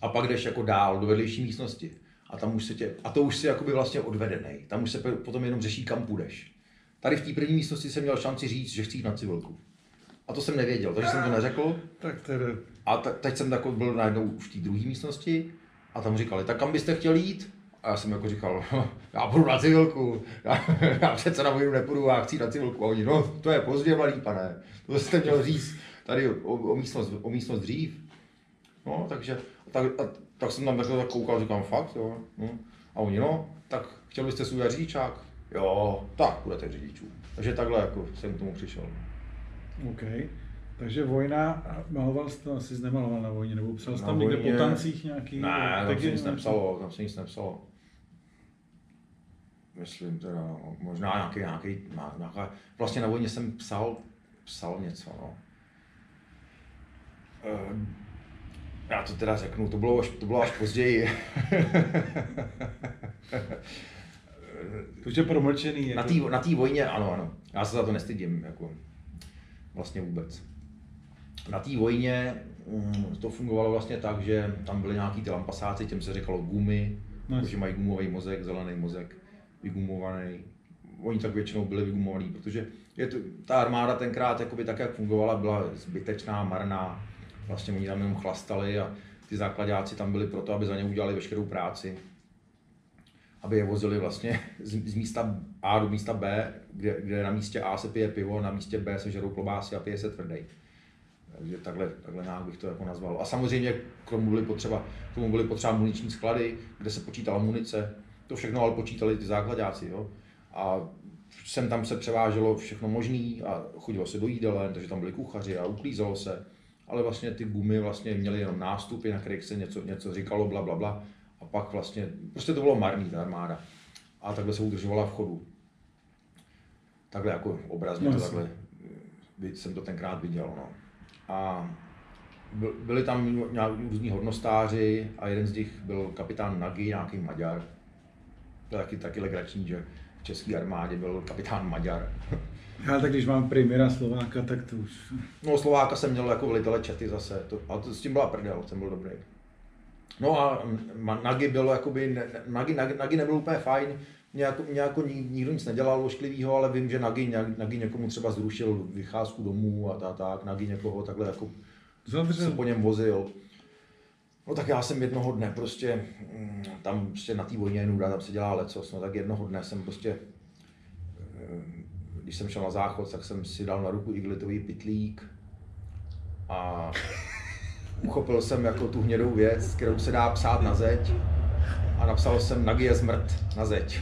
A pak jdeš jako dál do vedlejší místnosti. A tam už se tě, a to už si jakoby vlastně odvedený. Tam už se potom jenom řeší, kam půjdeš. Tady v té první místnosti jsem měl šanci říct, že chci jít na civilku. A to jsem nevěděl, takže jsem to neřekl. Tak tedy. A te- teď jsem jako byl najednou v té druhé místnosti A tam říkali, tak kam byste chtěli jít? A já jsem jako říkal, já půjdu na civilku, já, já přece na vojnu nepůjdu, já chci na civilku. A oni, no to je pozdě, mladý pane, to jste měl říct tady o, o, místnost, o místnost dřív. No, takže tak, a, tak jsem tam takhle tak koukal, říkám, fakt, jo. No. A oni, no, tak chtěl byste si udělat řidičák? Jo, tak budete řidičů. Takže takhle jako jsem k tomu přišel. OK. Takže vojna, a maloval jsi to asi nemaloval na vojně, nebo psal jsi Na tam někde vojně- po tancích nějaký? Ne, tam se nic nepsalo, tam se nic nepsalo. Myslím teda, no, možná nějaký, nějaký, nějaká, vlastně na vojně jsem psal, psal něco, no. Ehm, Já to teda řeknu, to bylo až, to bylo až později. To je promlčený. Na Jako. té na té vojně, ano, ano. Já se za to nestydím, jako vlastně vůbec. Na té vojně mm, to fungovalo vlastně tak, že tam byly nějaký ty lampasáci, těm se říkalo gumy, No, no, že mají gumový mozek, zelený mozek, vygumovaný. Oni tak většinou byli vygumovaný, protože je to, ta armáda tenkrát jakoby tak, jak fungovala, byla zbytečná, marná. Vlastně oni tam jenom chlastali a ty základáci tam byli proto, aby za ně udělali veškerou práci aby je vozili vlastně z, z místa A do místa B, kde, kde na místě A se pije pivo, na místě B se žerou klobásy a pije se tvrdý. Takže takhle, takhle nějak bych to jako nazval. A samozřejmě k tomu byly potřeba, k tomu byly potřeba muniční sklady, kde se počítala munice. To všechno ale počítali ty základáci. Jo? A sem tam se převáželo všechno možný a chodilo se do jídelen, takže tam byli kuchaři a uklízelo se. Ale vlastně ty gumy vlastně měly jenom nástupy, na kterých se něco, něco říkalo, bla, bla, bla. A pak vlastně, prostě to bylo marný, ta armáda. A takhle se udržovala v chodu. Takhle jako obrazně No, to takhle jsem to tenkrát viděl. No. A byl- byli tam nějak různí hodnostáři a jeden z nich byl kapitán Nagy, nějaký Maďar. To je taky, taky legrační, že v české armádě byl kapitán Maďar. Ale tak když mám premiéra Slováka, tak to už... No Slováka jsem měl jako velitele čety zase, to, ale to, s tím byla prdel, ten byl dobrý. No a Nagy byl jakoby, Nagy, Nagy, Nagy nebyl úplně fajn, mě jako, mě jako ni- nikdo nic nedělal ošklivýho, ale vím, že Nagy, nějak- Nagy někomu třeba zrušil vycházku domů a tak, tak Nagy někoho takhle jako se Zavřel. po něm vozil. No tak já jsem jednoho dne prostě, mm, tam prostě na té vojně nuda, tam se dělá lecos, no tak jednoho dne jsem prostě, když jsem šel na záchod, tak jsem si dal na ruku igelitový pitlík a uchopil jsem jako tu hnědou věc, kterou se dá psát na zeď a napsal jsem Nagy je zmrt na zeď.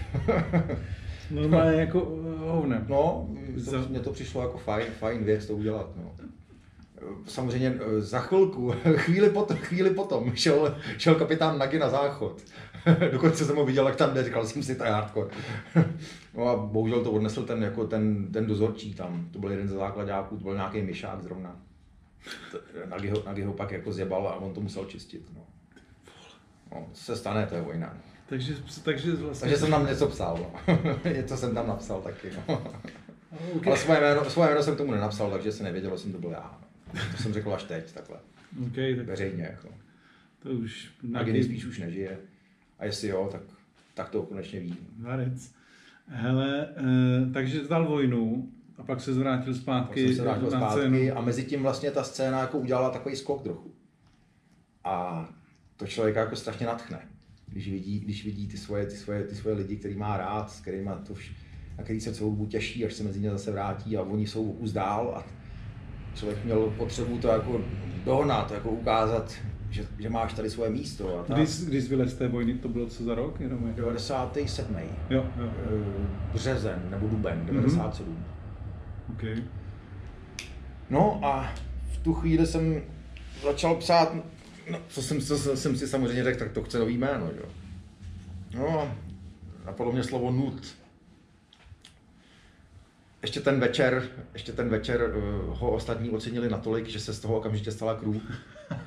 Normálně jako hovnem. No, to, mně to přišlo jako fajn, fajn věc to udělat. No. Samozřejmě eh, za chvilku, chvíli potom, chvíli potom šel, šel kapitán Nagy na záchod. Dokonce jsem ho viděl, jak tam jde, říkal jsem si, to je hardcore. No a bohužel to odnesl ten, jako ten, ten dozorčí tam, to byl jeden ze základáků, to byl nějaký myšák zrovna. To- Nagy ho, pak jako zjebal a on to musel čistit. No. No, se stane, to je vojna. Takže, takže vlastně... Takže jsem tam něco psal, no. něco jsem tam napsal taky. No. Okay. Ale svoje jméno, svoje jméno jsem tomu nenapsal, takže se nevědělo, jsem to byl já. No. To jsem řekl až teď, takhle, OK, tak veřejně. Jako. to už... Nagy nejspíš už nežije. A jestli jo, tak, tak to konečně ví. Varec. Hele, eh, takže dal vojnu a pak se zvrátil Pak zpátky jsem se vrátil na zpátky scénu. a mezi tím vlastně ta scéna jako udělala takový skok trochu. A to člověka jako strašně natchne, když vidí, když vidí ty svoje, ty svoje, ty svoje lidi, který má rád, s kterými to vš, na který se celou dobu těší, až se mezi ně zase vrátí a oni jsou kus dál a člověk měl potřebu to jako dohnat, jako ukázat, že, že máš tady svoje místo. A tak. Když, když vylez z té vojny, to bylo co za rok? Jenom jako... 97. Jo, jo. eh, březen nebo duben 97. OK. No a v tu chvíli jsem začal psát, no, co jsem, co jsem si samozřejmě řekl, tak to chce nový jméno, jo. No a napadlo mě slovo nut. Ještě ten večer, ještě ten večer eh, ho ostatní ocenili natolik, že se z toho okamžitě stala crew.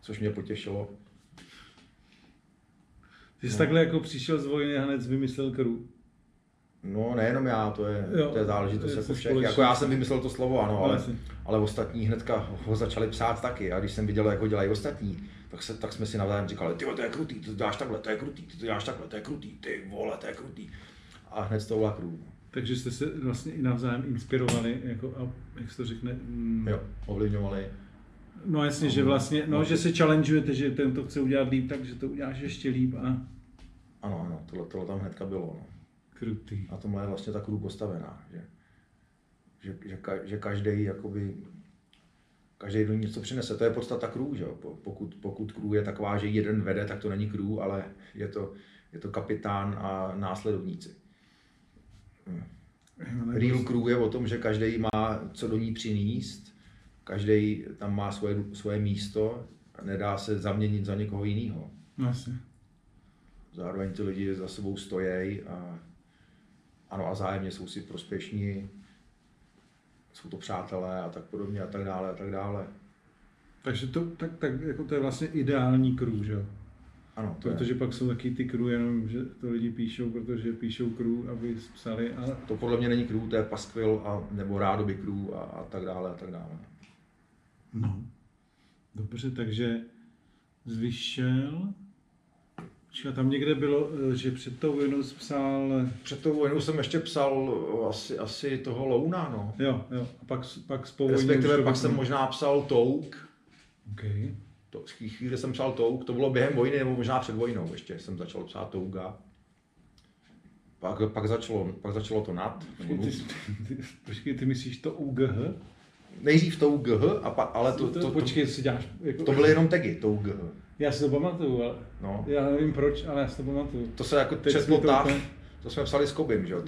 Což mě potěšilo. Ty jsi No. takhle jako přišel z vojny a hned vymyslel kru. No nejenom já, to je, Jo, to je záležitost jako všech. společně. Jako já jsem vymyslel to slovo, ano, ale, ale ostatní hnedka ho začali psát taky. A když jsem viděl, jak ho dělají ostatní, tak, se, tak jsme si navzájem říkali, ty to je krutý, ty to děláš takhle, to je krutý, ty to děláš takhle, to je krutý, ty vole, to je krutý. A hned z toho byla crew. Takže jste se vlastně i navzájem inspirovali, jako, a jak se to řekne, mm, Jo, ovlivňovali. No jasně, že vlastně, no, že se challengeujete, že ten to chce udělat líp, takže to uděláš ještě líp a Ano, ano, tohle, tohle tam hnedka bylo. No. krutý. Na tomhle je vlastně ta crew postavená, že, že, že, ka, že každý jakoby každý do něco přinese. To je podstata crew, že jo? Po- Pokud, pokud crew je taková, že jeden vede, tak to není crew, ale je to, je to kapitán a následovníci. Real crew je o tom, že každý má co do ní přinést, každý tam má svoje, svoje místo a nedá se zaměnit za někoho jiného. No, jasně. Zároveň ty lidi za sebou stojí a ano a zájemně jsou si prospěšní, jsou to přátelé a tak podobně a tak dále a tak dále. Takže to, tak, tak jako to je vlastně ideální crew, že jo? Ano, to, Protože je, pak jsou taky ty crew, jenom že to lidi píšou, protože píšou crew, aby psali, ale to podle mě není crew, to je paskvil a, nebo rádoby crew a, a tak dále a tak dále. No. Dobře, takže zvyšel. Počkej, tam někde bylo, eh, že před tou vojnou psal, eh, Před tou vojnou jsem ještě psal asi, asi toho Louna, no. jo, jo, a pak, pak s Respektive pak jsem možná psal Touk, Okay. To, chvíli jsem psal Touk, to bylo během vojny nebo možná před vojnou ještě jsem začal psát Touga. Pak, pak, začalo, pak začalo to nad. Počkej, ty, ty, počkej, ty myslíš to UGH? Nejdřív Touk GH, a pa, ale to, to, to, počkej, si děláš, jako, to byly jenom tagy, Touk GH. Já si to pamatuju, ale No. já nevím proč, ale já si to pamatuju. To se jako Teď četlo jsme to TAF, úplně- to jsme psali s Kobym, že jo.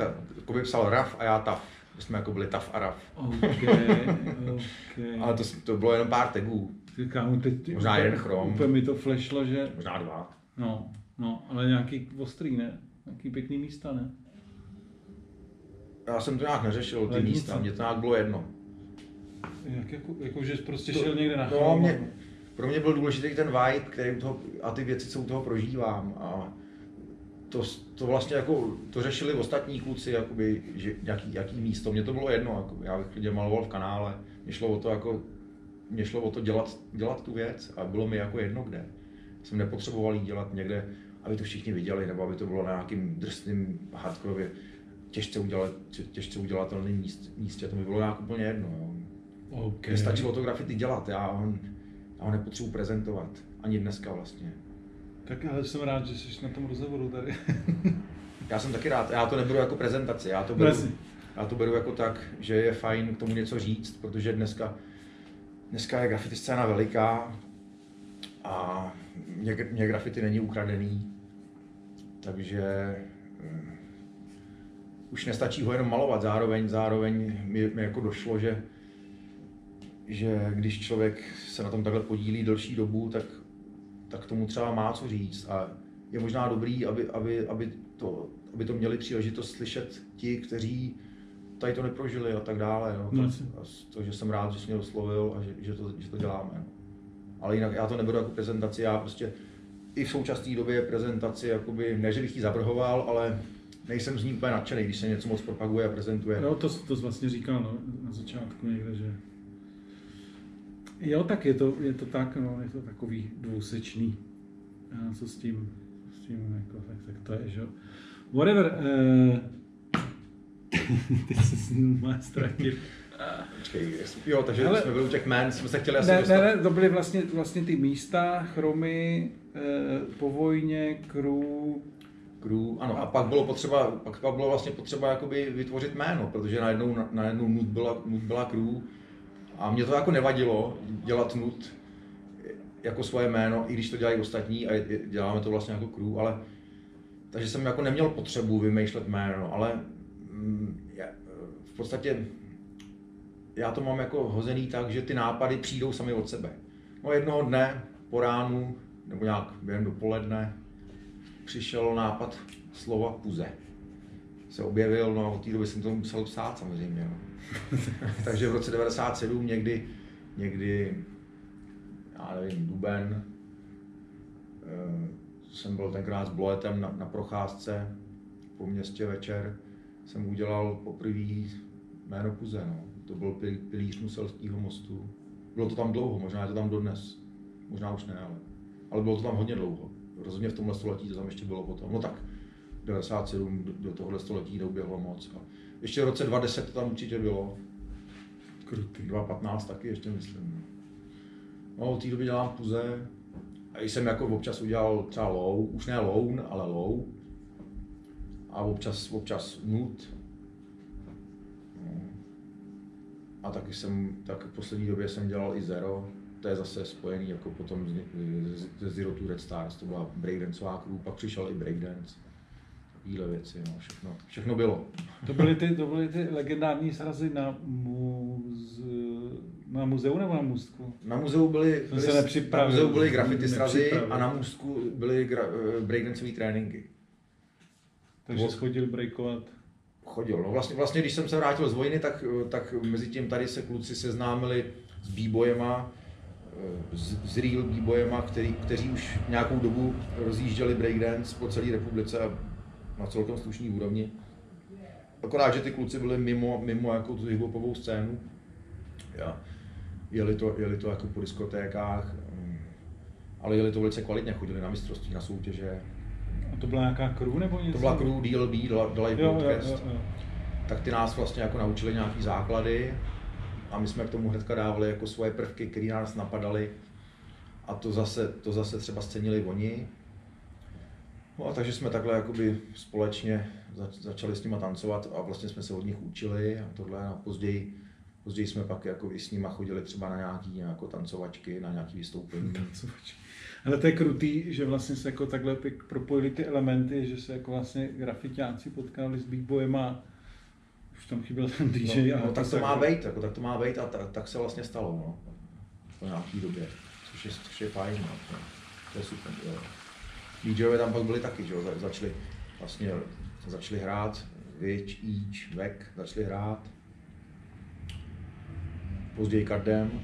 Koby psal RAF a já TAF. My jsme jako byli TAF a RAF. OK, OK. Ale to, to bylo jenom pár tagů, kámo, teď, Možná úplně- jeden chrom. Úplně mi to flashlo, že, možná dva. no, no, ale nějaký ostrý, ne? Nějaký pěkný místa, ne? Já jsem to nějak neřešil, ty Lednice. místa, mně to nějak bylo jedno. Jak, jako, jako, že jsi prostě To- šel někde na No, mě, pro mě byl důležitý ten vibe, který u toho, a ty věci, co u toho prožívám. A to, to vlastně jako, to řešili ostatní kluci, jakoby, že jaký, jaký místo. Mně to bylo jedno, jako, já bych klidně maloval v kanále. Mě šlo o to, jako, mě šlo o to dělat, dělat tu věc a bylo mi jako jedno kde. Jsem nepotřeboval jí dělat někde, aby to všichni viděli, nebo aby to bylo na nějakým drsným hardkorově těžce, udělat, těžce udělatelným míst, místě. To mi bylo nějak úplně jedno. Jo. OK. Mně stačilo to grafity dělat, já ho, já ho nepotřebuji prezentovat. Ani dneska vlastně. Tak ale jsem rád, že jsi na tom rozhovoru tady. Já jsem taky rád, já to neberu jako prezentaci, já to beru, já to beru jako tak, že je fajn k tomu něco říct, protože dneska, dneska je graffiti scéna veliká a mě, mě graffiti není ukradený, takže eh, už nestačí ho jenom malovat, zároveň, zároveň mi, mi jako došlo, že, že když člověk se na tom takhle podílí delší dobu, tak, tak tomu třeba má co říct. A je možná dobrý, aby, aby, aby, to, aby to měli příležitost slyšet ti, kteří tady to neprožili a tak dále. No. No, To, to, že jsem rád, že jsi mě oslovil a že, že, to, že to děláme. No. Ale jinak já to neberu jako prezentaci, já prostě i v současné době prezentaci, jakoby, ne, že bych ji zavrhoval, ale nejsem z ní úplně nadšený, když se něco moc propaguje a prezentuje. No, to, to vlastně říkal no, na začátku někde, že... Jo, tak je to, je to tak, no, je to takový dvousečný. A co s tím, s tím jako, tak, tak to je, že jo. Whatever. Eh, ty se má ztratil. Počkej, jo, takže Hele, jsme byli u těch jmen, jsme se chtěli asi Ne, dostat. ne, ne, to byly vlastně, vlastně ty místa, chromy, eh, po vojně, crew, crew, ano, a pak bylo potřeba, pak, pak bylo vlastně potřeba jakoby vytvořit jméno, protože najednou, najednou nut byla, nut byla crew a mě to jako nevadilo dělat nut jako svoje jméno, i když to dělají ostatní a děláme to vlastně jako crew, ale takže jsem jako neměl potřebu vymýšlet jméno, ale v podstatě já to mám jako hozený tak, že ty nápady přijdou sami od sebe. No jednoho dne po ránu, nebo nějak během dopoledne, přišel nápad slova puze. Se objevil, no a od té doby jsem to musel psát samozřejmě. No. Takže v roce 97 někdy, někdy, já nevím, duben, eh, jsem byl tenkrát s Bloetem na, na procházce po městě večer, jsem udělal poprvé jméno Puze. No. To byl pil- pilíř Muselského mostu. Bylo to tam dlouho, možná je to tam dodnes. Možná už ne, ale, ale bylo to tam hodně dlouho. Rozhodně v tomhle století to tam ještě bylo potom. No tak, 97 do, do tohohle století neuběhlo moc. A ještě v roce 2010 to tam určitě bylo. krutý. 2015 taky ještě myslím. No, od té doby dělám puze. A jsem jako občas udělal třeba low, už ne low, ale low. A občas, občas nut. A taky jsem, tak v poslední době jsem dělal i zero. To je zase spojený jako potom ze Zero to Red Stars, to byla breakdanceová crew, pak přišel i breakdance takovéhle věci, no, všechno, všechno bylo. To byly ty, to byly ty legendární srazy na, muz, na muzeu nebo na můstku? Na muzeu byly, byly, se na muzeu byly graffiti srazy a na můstku byly gra, eh, breakdanceové tréninky. Takže jsi chodil breakovat? Chodil. No vlastně, vlastně, když jsem se vrátil z vojny, tak, tak mezi tím tady se kluci seznámili s b-boyema, eh, s, s real b-boyema, který, kteří už nějakou dobu rozjížděli breakdance po celé republice a na celkem slušný úrovni. Akorát, že ty kluci byli mimo, mimo jako tu hiphopovou scénu. Ja. Jeli to, jeli to jako po diskotékách, mm, ale jeli to velice kvalitně, chodili na mistrovství, na soutěže. A to byla nějaká crew nebo něco? To byla crew DLB, Live Broadcast. Jo, jo, jo. Tak ty nás vlastně jako naučili nějaký základy a my jsme k tomu hnedka dávali jako svoje prvky, které nás napadaly. A to zase, to zase třeba scenili oni. No a takže jsme takhle jakoby společně začali s nima tancovat a vlastně jsme se od nich učili a tohle a později, později jsme pak jako i s nima chodili třeba na nějaký jako tancovačky, na nějaký vystoupení. Tancovačky. Ale to je krutý, že vlastně se jako takhle propojili ty elementy, že se jako vlastně grafitiáci potkali s Big Boyem a už tam chyběl ten DJ. No, no tak to má být, jako, tak to má být a tak, tak se vlastně stalo, no. Po nějaký době, což je, což je fajn, no. to, to je super. Jo. DJové tam pak byli taky, že jo, začali vlastně začali hrát, Vič, Each, Vek, začali hrát. Později Kardem,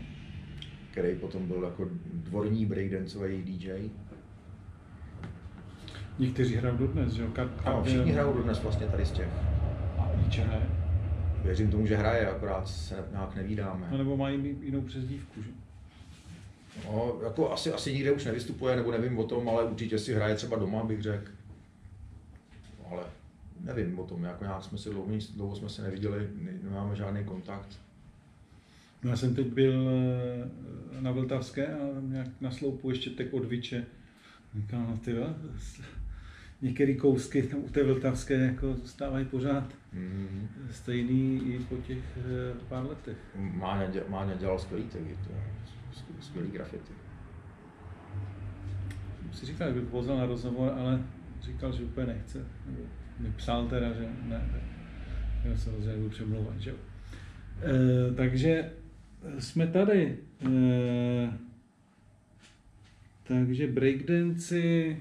který potom byl jako dvorní breakdanceový DJ. Někteří hrajou dodnes, že jo? Kard, ano, všichni hrajou dodnes vlastně tady z těch. A hraje? Věřím tomu, že hraje, akorát se nějak nevídáme. No nebo mají jinou přezdívku, že? No, jako asi, asi nikde už nevystupuje, nebo nevím o tom, ale určitě si hraje třeba doma, bych řekl. Ale nevím o tom, jako nějak jsme se dlouho, dlouho jsme se neviděli, nemáme žádný kontakt. Já jsem teď byl eh, na Vltavské a nějak na sloupu ještě tek od Viče. Říkal, no ty některé kousky tam u té Vltavské jako zůstávají pořád mm-hmm. stejný i po těch eh, pár letech. Máňa, Máňa dělal skvělý taky, to skvělý grafity. Si říkal, že by pozval na rozhovor, ale říkal, že úplně nechce. mi psal teda, že ne, já se rozhodně budu přemlouvat, že jo. E, takže jsme tady. E, takže breakdanci,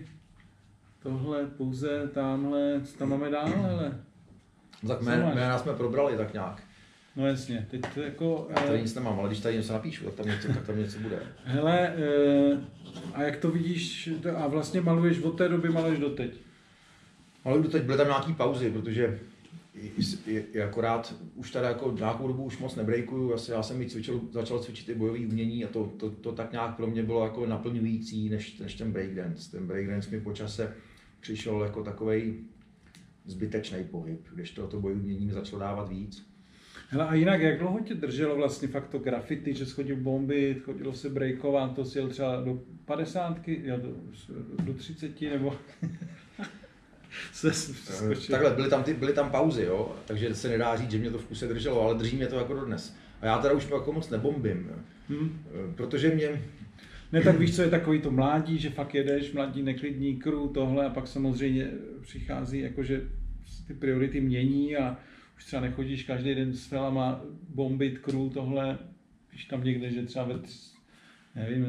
tohle, pouze, tamhle, co tam máme dál, ale... Tak jména jsme probrali tak nějak. No jasně, teď to jako... Já tady nic nemám, ale když tady něco napíšu, tak tam něco, tak tam něco bude. Hele, e, a jak to vidíš, a vlastně maluješ od té doby, maluješ doteď? Maluju doteď, byly tam nějaký pauzy, protože je akorát už tady jako nějakou dobu už moc nebrejkuju, asi já jsem cvičil, začal cvičit i bojové umění a to, to, to, tak nějak pro mě bylo jako naplňující než, než ten breakdance. Ten breakdance mi po čase přišel jako takový zbytečný pohyb, když to, to bojové umění mi začalo dávat víc. Hele, a jinak, jak dlouho tě drželo vlastně fakt to graffiti, že schodil bomby, chodilo se breakovat, to si jel třeba do 50, do, do 30 nebo... se skočil. Takhle, byly tam, ty, byly tam pauzy, jo, takže se nedá říct, že mě to v kuse drželo, ale drží mě to jako dodnes. A já teda už jako moc nebombím, hmm. protože mě... Ne, tak víš, co je takový to mládí, že fakt jedeš, mladí neklidní kru, tohle a pak samozřejmě přichází jakože ty priority mění a už třeba nechodíš každý den s felama bombit crew tohle, když tam někde, že třeba ve nevím,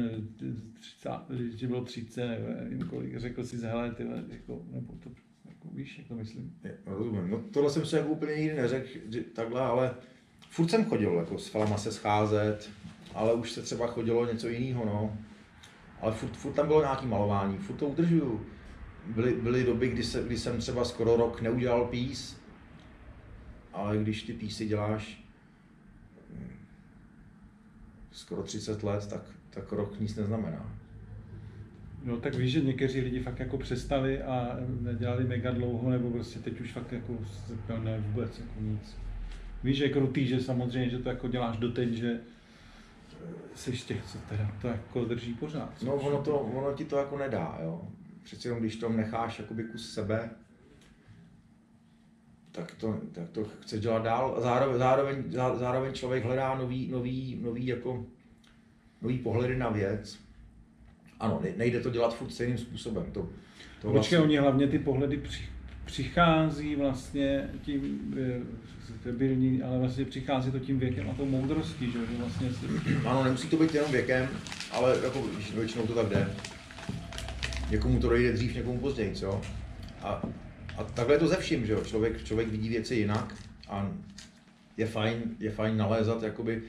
30, když bylo 30, nevím kolik, řekl si, hele, tyhle, jako, nebo to, jako, víš, jak to myslím. rozumím, no tohle jsem si jako úplně nikdy neřekl, takhle, ale furt jsem chodil jako s felama se scházet, ale už se třeba chodilo něco jiného, no. Ale furt, furt tam bylo nějaký malování, furt to udržuju. Byly, byly doby, kdy, se, kdy jsem třeba skoro rok neudělal pís, ale když ty písy děláš hm, skoro 30 let, tak, tak rok nic neznamená. No tak víš, že někteří lidi fakt jako přestali a nedělali mega dlouho, nebo prostě teď už fakt jako ne vůbec jako nic. Víš, že je krutý, že samozřejmě, že to jako děláš doteď, že jsi z těch, co teda to jako drží pořád. No ono, to, ono ti to jako nedá, jo. Přeci jenom když tom necháš jakoby kus sebe, tak to, tak to chce dělat dál. A zároveň, zároveň, zároveň člověk hledá nový, nový, nový, jako, nový pohledy na věc. Ano, nejde to dělat furt stejným způsobem. To, to Počkej, vlastně... oni hlavně ty pohledy při, přichází vlastně tím debilní, ale vlastně přichází to tím věkem a tou moudrostí, že, že vlastně si... Ano, nemusí to být jenom věkem, ale jako většinou to tak jde. Někomu to dojde dřív, někomu později, co? A, a takhle je to ze vším, že jo? Člověk, člověk vidí věci jinak a je fajn, je fajn nalézat jakoby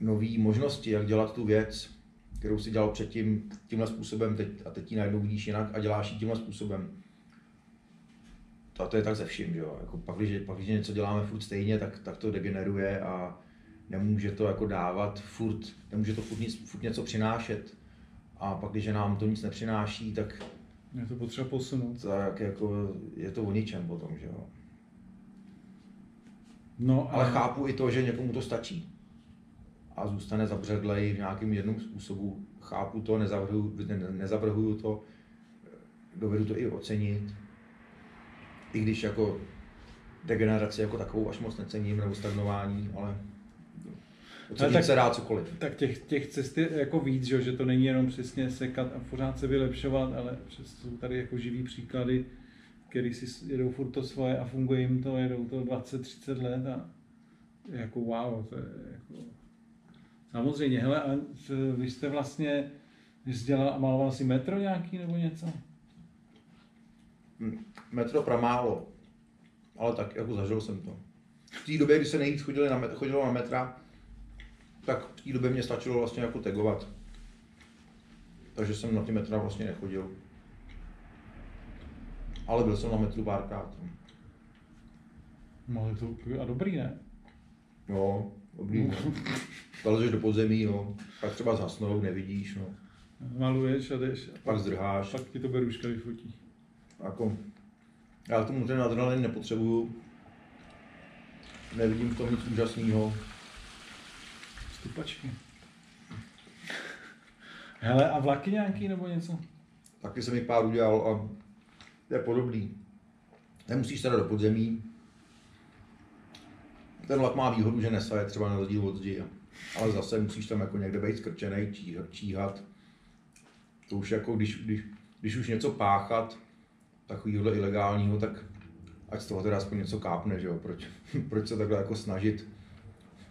nové možnosti, jak dělat tu věc, kterou si dělal předtím tímhle způsobem teď, a teď ji najednou vidíš jinak a děláš ji tímhle způsobem a to je tak ze vším, že jo. Jako pak, když, pak, když něco děláme furt stejně, tak, tak to degeneruje a nemůže to jako dávat furt, nemůže to furt, nic, furt něco přinášet. A pak, když nám to nic nepřináší, tak je to potřeba posunout. Tak jako je to o ničem potom, že jo. No, ale... ale chápu i to, že někomu to stačí. A zůstane zabředlej v nějakém jednom způsobu. Chápu to, nezavrhuju, ne, nezavrhuju to, dovedu to i ocenit i když jako degeneraci jako takovou až moc necením, nebo stagnování, ale Ocením tak, se rád cokoliv. Tak těch, těch cest je jako víc, že, že to není jenom přesně sekat a pořád se vylepšovat, ale přes jsou tady jako živý příklady, který si jedou furt to svoje a funguje jim to, jedou to 20-30 let a jako wow, to je jako... Samozřejmě, hele, a vy jste vlastně, dělal a maloval si metro nějaký nebo něco? metro pramálo, ale tak jako zažil jsem to. V té době, kdy se nejvíc chodili na, met, chodilo na metra, tak v té době mě stačilo vlastně jako tagovat. Takže jsem na ty metra vlastně nechodil. Ale byl jsem na metru párkrát. No, to a dobrý, ne? Jo, dobrý. No. Do podzemí, no. Pak třeba zhasnou, nevidíš, no. Maluješ a jdeš. A pak zdrháš. Pak ti to beruška vyfotí jako, já k tomu ten adrenalin nepotřebuju. Nevidím v tom nic úžasného. Stupačky. Hele, a vlaky nějaký nebo něco? Taky jsem jich pár udělal a je podobný. Nemusíš teda do podzemí. Ten vlak má výhodu, že nesaje třeba na rozdíl od zdi. Ale zase musíš tam jako někde být skrčený, číhat. To už jako když, když, když už něco páchat, takového ilegálního, tak ať z toho teda aspoň něco kápne, že jo? Proč, proč se takhle jako snažit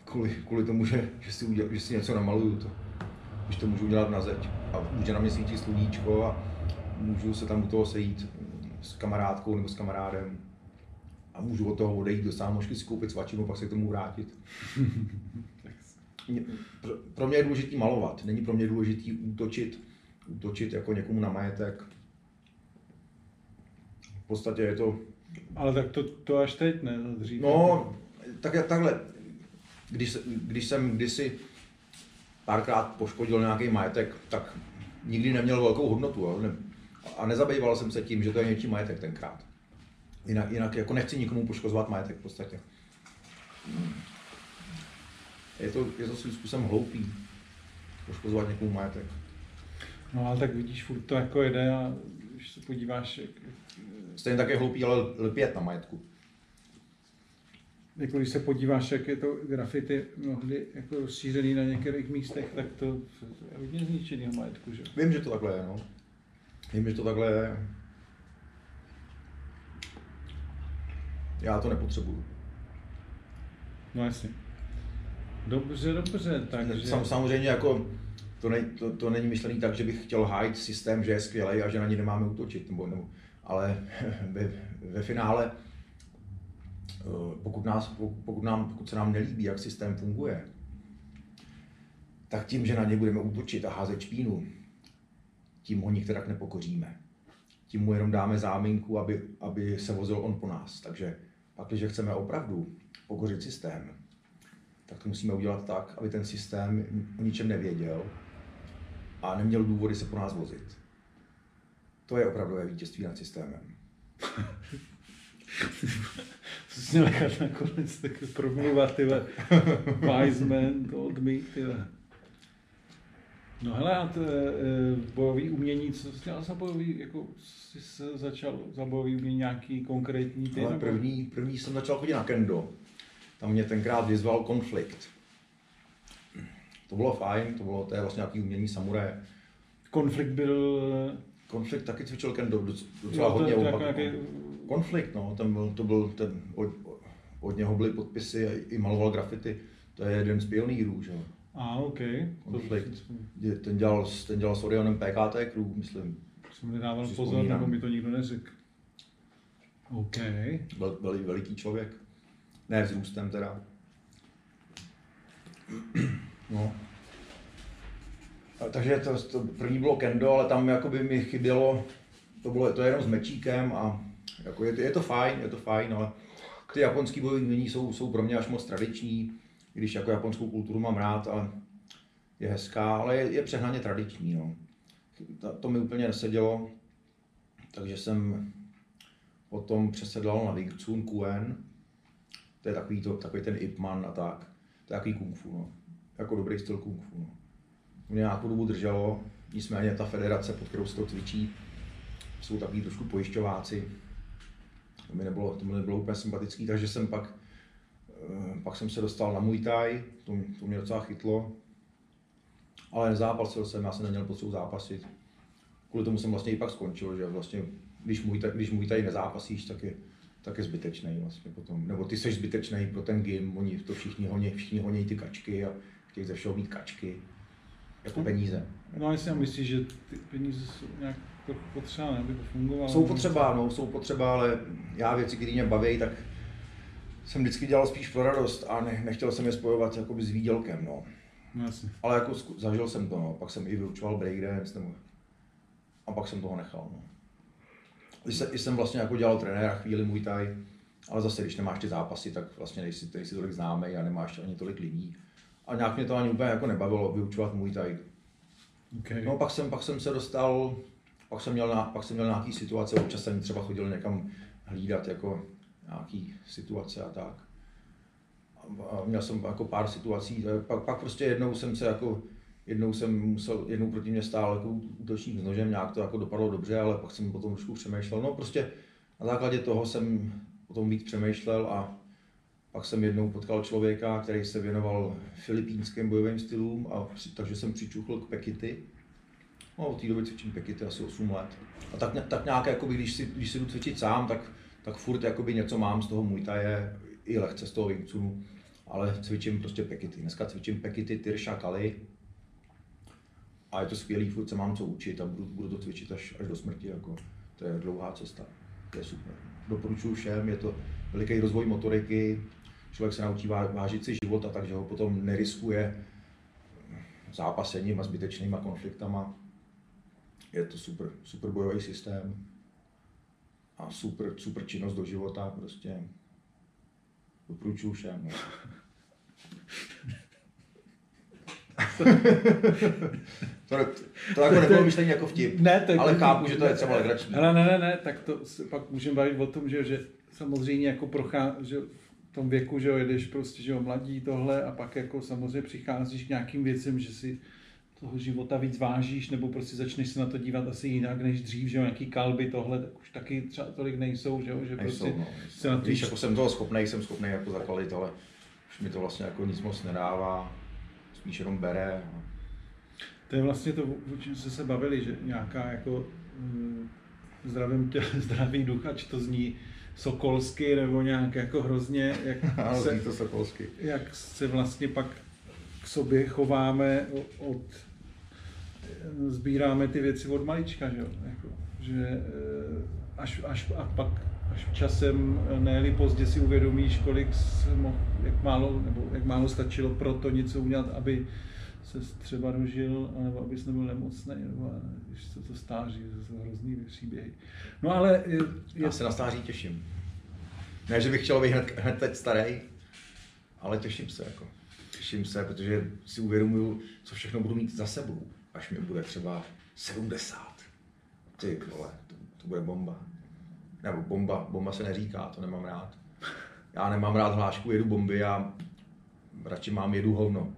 kvůli, kvůli tomu, že, že, si uděl, že si něco namaluju, to, když to můžu udělat na zeď a může na mě svítit sluníčko a můžu se tam u toho sejít s kamarádkou nebo s kamarádem a můžu od toho odejít do sámošky si koupit svačinu, pak se k tomu vrátit. pro mě je důležité malovat, není pro mě důležité útočit, útočit jako někomu na majetek, v podstatě je to... Ale tak to, to až teď, ne? Dřív, no, tak, takhle. Když, když jsem kdysi párkrát poškodil nějaký majetek, tak nikdy neměl velkou hodnotu. Jo? Ne, a nezabýval jsem se tím, že to je něčí majetek tenkrát. Jinak, jinak jako nechci nikomu poškozovat majetek v podstatě. Je to, je to svým způsobem hloupý poškozovat někomu majetek. No ale tak vidíš, furt to jako jede a když se podíváš, jak, Stejně tak je hloupý, ale lpět na majetku. Jako když se podíváš, jak je to grafity mnohdy jako rozšířený na některých místech, tak to je hodně zničený majetku, že? Vím, že to takhle je, no. Vím, že to takhle je. Já to nepotřebuju. No jasně. Dobře, dobře, takže... Sam, samozřejmě jako to, ne, to, to, není myšlený tak, že bych chtěl hájit systém, že je skvělý a že na ně nemáme útočit. Nebo, nebo, ale ve, ve finále, eh, pokud, nás, pokud, nám, pokud se nám nelíbí, jak systém funguje, tak tím, že na ně budeme útočit a házet špínu, tím ho nikterak nepokoříme. Tím mu jenom dáme záminku, aby, aby se vozil on po nás. Takže pak, když chceme opravdu pokořit systém, tak to musíme udělat tak, aby ten systém o ničem nevěděl a neměl důvody se po nás vozit. To je opravdové vítězství nad systémem. Zkusím nechat nakonec tak promluvat, ty wise man told me, ty No hele, a to, e, bojový umění, co jsi dělal za bojový, jako jsi se začal za bojový umění nějaký konkrétní ty? Ale první, první jsem začal chodit na kendo. Tam mě tenkrát vyzval konflikt. To bylo fajn, to bylo to je vlastně nějaký umění samuraje. Konflikt byl... Konflikt taky cvičil kendo docela jo, hodně to, jako nějaký... Konflikt, no, ten byl, to byl ten, od, od něho byly podpisy a i maloval grafity. To je jeden z pionýrů, že jo. A, OK. Konflikt. Ten dělal, ten dělal s Orionem PKT Crew, myslím. Jsem nedával pozor, nebo mi to nikdo neřekl. OK. Byl, byl veliký člověk. Ne s růstem teda. No. A, takže to, to, první bylo kendo, ale tam jakoby mi chybělo, to bylo to jenom s mečíkem a jako je, je, to fajn, je to fajn, ale ty japonský bojové umění jsou, jsou pro mě až moc tradiční když jako japonskou kulturu mám rád a je hezká, ale je, je přehnaně tradiční. No. To, to mi úplně nesedělo, takže jsem potom přesedlal na Wing Chun Kuen, to je takový, to, takový ten Ip Man a tak, to je takový kung fu, no. jako dobrý styl kung fu. No. Mě nějakou dobu drželo, nicméně ta federace, pod kterou se to cvičí, jsou takový trošku pojišťováci, to mi nebylo, to mi nebylo úplně sympatický, takže jsem pak pak jsem se dostal na Muay Thai, to, to mě docela chytlo. Ale nezápasil jsem, já jsem neměl potřebu zápasit. Kvůli tomu jsem vlastně i pak skončil, že vlastně, když Muay Thai, když Muay Thai nezápasíš, tak je, tak je zbytečný vlastně potom. Nebo ty jsi zbytečný pro ten gym, oni to všichni honí, všichni honí ty kačky a chtějí ze všeho mít kačky. Jako peníze. No jestli myslíš, že ty peníze jsou nějak potřeba, aby to fungovalo? Jsou potřeba, no, jsou potřeba, ale já věci, které mě baví, tak jsem vždycky dělal spíš pro radost a ne, nechtěl jsem je spojovat jakoby s výdělkem, no. no jasně. Ale jako zažil jsem to, no. pak jsem i vyučoval breakdance, nebo... a pak jsem toho nechal, no. I, se, I jsem vlastně jako dělal trenéra chvíli můj taj, ale zase, když nemáš ty zápasy, tak vlastně nejsi, nejsi tolik známý a nemáš ani tolik lidí. A nějak mě to ani úplně jako nebavilo vyučovat můj taj. Okay. No pak jsem, pak jsem se dostal, pak jsem měl, na, pak jsem měl nějaký situace, občas jsem třeba chodil někam hlídat jako nějaký situace a tak. A měl jsem jako pár situací, pak, pak prostě jednou jsem se jako, jednou jsem musel, jednou proti mě stál jako útočník s nožem, nějak to jako dopadlo dobře, ale pak jsem potom trošku přemýšlel. No prostě na základě toho jsem potom víc přemýšlel a pak jsem jednou potkal člověka, který se věnoval filipínským bojovým stylům, a, takže jsem přičuchl k pekity. No, od té doby cvičím pekity asi 8 let. A tak, tak nějak, jako když si, když si jdu cvičit sám, tak tak furt jakoby něco mám z toho Muay Thai, i lehce z toho Wing ale cvičím prostě pekity. Dneska cvičím pekity, Tyrsha, Kali a je to skvělý, furt se mám co učit a budu, budu to cvičit až, až do smrti. Jako. To je dlouhá cesta, to je super. Doporučuji všem, je to veliký rozvoj motoriky, člověk se naučí vážit si života, takže ho potom neriskuje zápasením a zbytečnýma konfliktama. Je to super, super bojový systém a super, super činnost do života, prostě doporučuju všem. No. to, to jako nebylo myšlení jako vtip, ne, tak, ale chápu, že to je třeba legrační. Ale ne, ne, ne, tak to pak můžeme bavit o tom, že, že samozřejmě jako prochází, že v tom věku, že jo, jedeš prostě, že jo, mladí tohle a pak jako samozřejmě přicházíš k nějakým věcem, že si toho života víc vážíš, nebo prostě začneš se na to dívat asi jinak než dřív, že jo, nějaký kalby, tohle, tak už taky třeba tolik nejsou, že jo, že nejsou, prostě no, se na Když jako jsem toho schopný, jsem schopný jako zakalit, ale už mi to vlastně jako nic moc nedává, spíš jenom bere. No. To je vlastně to, o čem se se bavili, že nějaká jako hm, zdravím tě, zdravý duch, ač to zní sokolsky, nebo nějak jako hrozně, jak, ano, se, to sokolsky. jak se vlastně pak k sobě chováme od sbíráme ty věci od malička, že jo? Jako, že eh, až, až, a pak až časem, ne pozdě si uvědomíš, kolik mohl, jak málo, nebo jak málo stačilo pro to něco udělat, aby se třeba dožil, nebo abys nebyl nemocný, nebo když se to stáří, to jsou hrozný příběhy. No ale... Je, je... Já se na stáří těším. Ne, že bych chtěl být hned, hned teď starý, ale těším se jako. Těším se, protože si uvědomuju, co všechno budu mít za sebou až mi bude třeba 70. Ty vole, to, to bude bomba. nebo bomba, bomba se neříká, to nemám rád. Já nemám rád hlášku jedu bomby, já radši mám jedu hovno.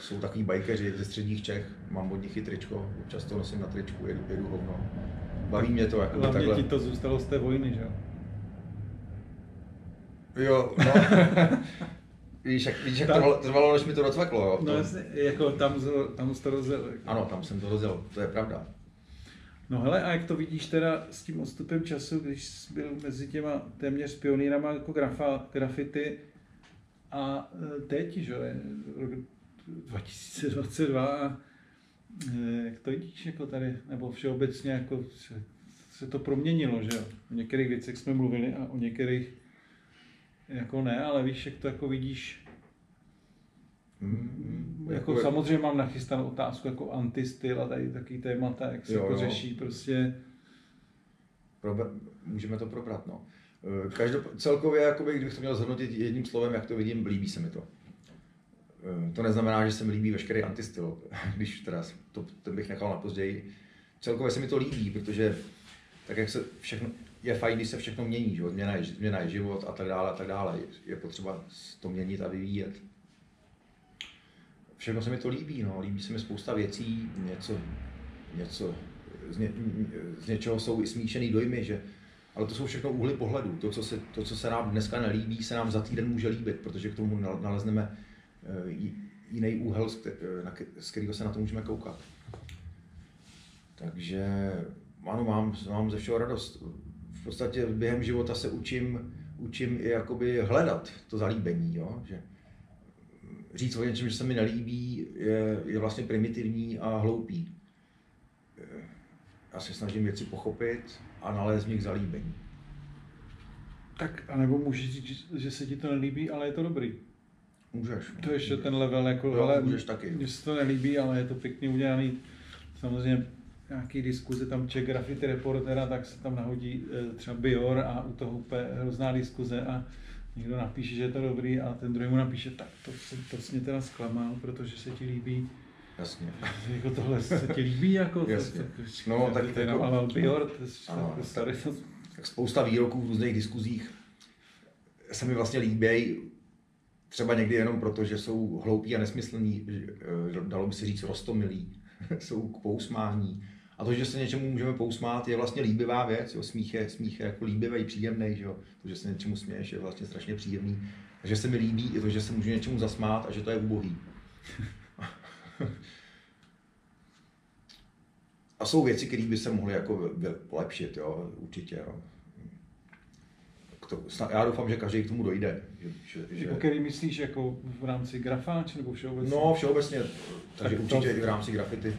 Jsou takový bajkeři ze středních Čech, mám od nich tričko, občas to nosím na tričku, jedu, jedu hovno. Baví mě to jako Hlavně takhle. ti to zůstalo z té vojny, že jo? Jo, no. víš, jak, víš, jak Tam- to trvalo, než mi to docvaklo, jo? No jasně, jako tam, tam to rozjel. jako. ano, tam jsem to rozjel, to je pravda. No hele, a jak to vidíš teda s tím odstupem času, když jsi byl mezi těma téměř pionýrama jako grafa, grafity a e, teď, že rok 2022 a e, jak to vidíš jako tady, nebo všeobecně jako se, se to proměnilo, že jo? O některých věcech jsme mluvili a o některých jako ne, ale víš, jak to jako vidíš, Mm, jako, samozřejmě mám nachystanou otázku jako antistyl a tady takový témata, jak se Jo, jako řeší prostě Probe, můžeme to probrat, no. Eh, Každop, celkově, jakoby, kdybych to měl zhodnotit jedním slovem, jak to vidím, líbí se mi to. Eh, To neznamená, že se mi líbí veškerý antistyl, když teda to, to bych nechal na později. Celkově se mi to líbí, protože tak jak se všechno, je fajn, když se všechno mění, že? Změna, je, změna je život a tak dále a tak dále. Je potřeba to měnit a vyvíjet. Všechno se mi to líbí, no. líbí se mi spousta věcí, něco, něco z, ně, z něčeho jsou i smíšený dojmy, že, ale to jsou všechno úhly pohledu. To co, se, to, co se nám dneska nelíbí, se nám za týden může líbit, protože k tomu nal- nalezneme eh, jiný úhel, eh, z kterého se na to můžeme koukat. Takže ano, mám, mám ze všeho radost. V podstatě během života se učím, učím i jakoby hledat to zalíbení, jo? že říct o něčem, že se mi nelíbí, je, je vlastně primitivní a hloupý. Já se snažím věci pochopit a nalézt v nich zalíbení. Tak, anebo můžeš říct, že se ti to nelíbí, ale je to dobrý. Můžeš. To je ještě ten level, jako, Jo, hele, můžeš taky. mně se to nelíbí, ale je to pěkně udělaný. Samozřejmě nějaký diskuze, tam Czech graffiti reportera, tak se tam nahodí eh, třeba Bior a u toho úplně hrozná diskuze a někdo napíše, že je to dobrý a ten druhý mu napíše, tak to, to jsi mě teda zklamal, protože se ti líbí, Jasně. jako tohle se ti líbí, jako, to- Jasně. to- No, tak to jako- ale Bior, to je Ano, jako starý, to, Tak spousta výroků v různých diskuzích se mi vlastně líbí, třeba někdy jenom proto, že jsou hloupí a nesmyslní, eh, dalo by se říct rostomilí, jsou k pousmání. A to, že se něčemu můžeme pousmát, je vlastně líbivá věc. Jo. Smích, je, smích je jako líbivý, příjemný. Že jo. To, že se něčemu směješ, je vlastně strašně příjemný. Takže se mi líbí i to, že se můžu něčemu zasmát a že to je ubohý. A jsou věci, které by se mohly jako vy- polepšit, jo, určitě. Jo. To, snad- já doufám, že každý k tomu dojde. Že, že, že, jako který myslíš jako v rámci grafáč nebo všeobecně? no, všeobecně, takže Tak určitě to- i v rámci grafity.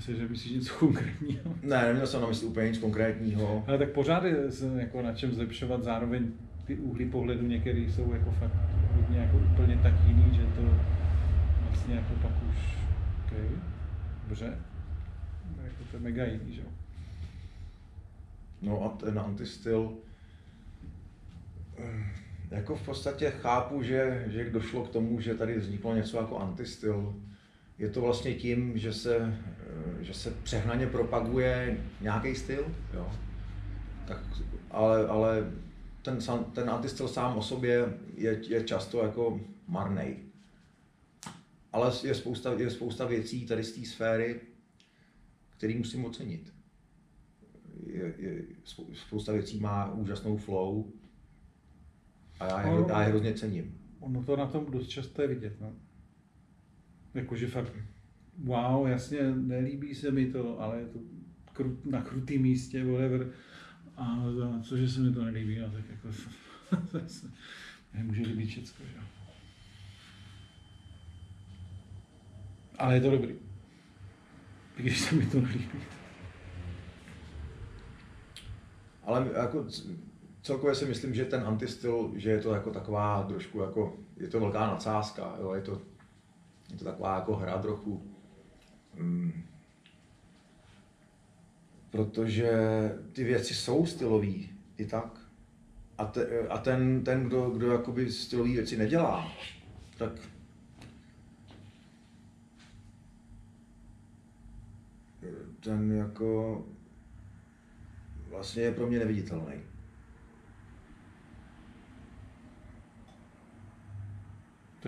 Myslím, že myslíš něco konkrétního. Ne, neměl jsem na mysli úplně nic konkrétního. Ale tak pořád je jako na čem zlepšovat, zároveň ty úhly pohledu některý jsou jako fakt hodně jako úplně tak jiný, že to vlastně jako pak už, OK, dobře, jako to je mega jiný, že jo. No a ten antistyl, eh, jako v podstatě chápu, že, že došlo k tomu, že tady vzniklo něco jako antistyl. Je to vlastně tím, že se, že se přehnaně propaguje nějaký styl, jo. Tak, ale, ale ten, ten antistyl sám o sobě je, je často jako marnej. Ale je spousta, je spousta věcí tady z té sféry, které musím ocenit je, je, spou- spousta věcí má úžasnou flow a já je, No. já je hrozně cením. Ono to na tom dost často je vidět, no. Jakože fakt, wow, jasně, nelíbí se mi to, ale je to kru, na krutým místě, whatever. A, a cože se mi to nelíbí, no, tak jako nemůže líbit všecko, jo. Ale je to dobrý. Když se mi to nelíbí. Ale jako celkově si myslím, že ten antistyl, že je to jako taková trošku jako, je to velká nadsázka, jo, je to, je to taková jako hra trochu. Mm. Protože ty věci jsou stylový i tak. A, te, a ten, ten, kdo, kdo jakoby stylový věci nedělá, tak ten jako vlastně je pro mě neviditelný.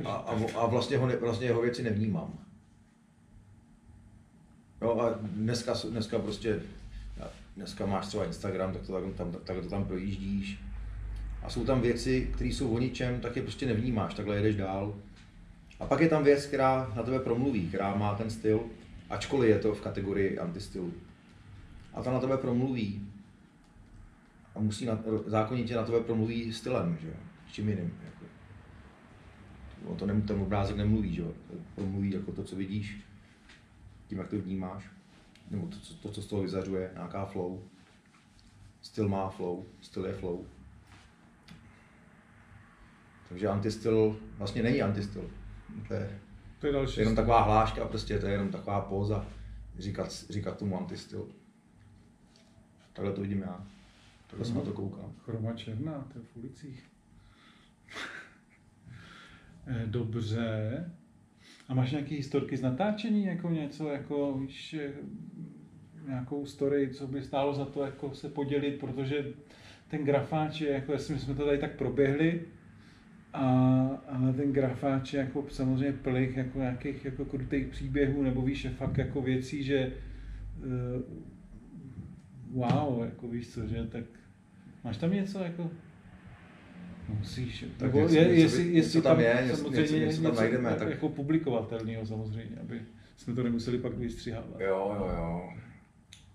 A, a, a vlastně, ho, vlastně jeho věci nevnímám. Dneska, dneska prostě, dneska máš třeba Instagram, tak to tam, tak to tam projíždíš. A jsou tam věci, které jsou o ničem, tak je prostě nevnímáš, takhle jedeš dál. A pak je tam věc, která na tebe promluví, která má ten styl, ačkoliv je to v kategorii antistylu. A ta na tebe promluví. A musí na, zákonitě na tebe promluví stylem, že jo? S čím jiným. Jako. O to nem, ten obrázek nemluví, že jo? Promluví jako to, co vidíš, tím, jak to vnímáš. Nebo to, co, to, co z toho vyzařuje, nějaká flow. Styl má flow, styl je flow. Takže antistyl vlastně není antistyl. To je To je další. jenom taková hláška, prostě to je jenom taková póza, říkat, říkat tomu antistyl. Takhle to vidím já. Takhle se na to koukám. Chroma černá, to je v ulicích. Dobře. A máš nějaké historky z natáčení, jako něco, jako víš, eh, nějakou story, co by stálo za to jako se podělit, protože ten grafáč je, jako jestli jsme to tady tak proběhli, a, ale ten grafáč je jako samozřejmě plných jako nějakých jako krutých příběhů, nebo víš, je fakt jako věcí, že uh, wow, jako víš co, že tak máš tam něco jako Musíš, Tak nebo něco- je, něco jestli, by- jestli něco tam tam je, něco- samozřejmě něco- něco tam najdeme, tak- jako publikovatelného samozřejmě, aby jsme to nemuseli pak vystřihávat. Jo, jo, jo.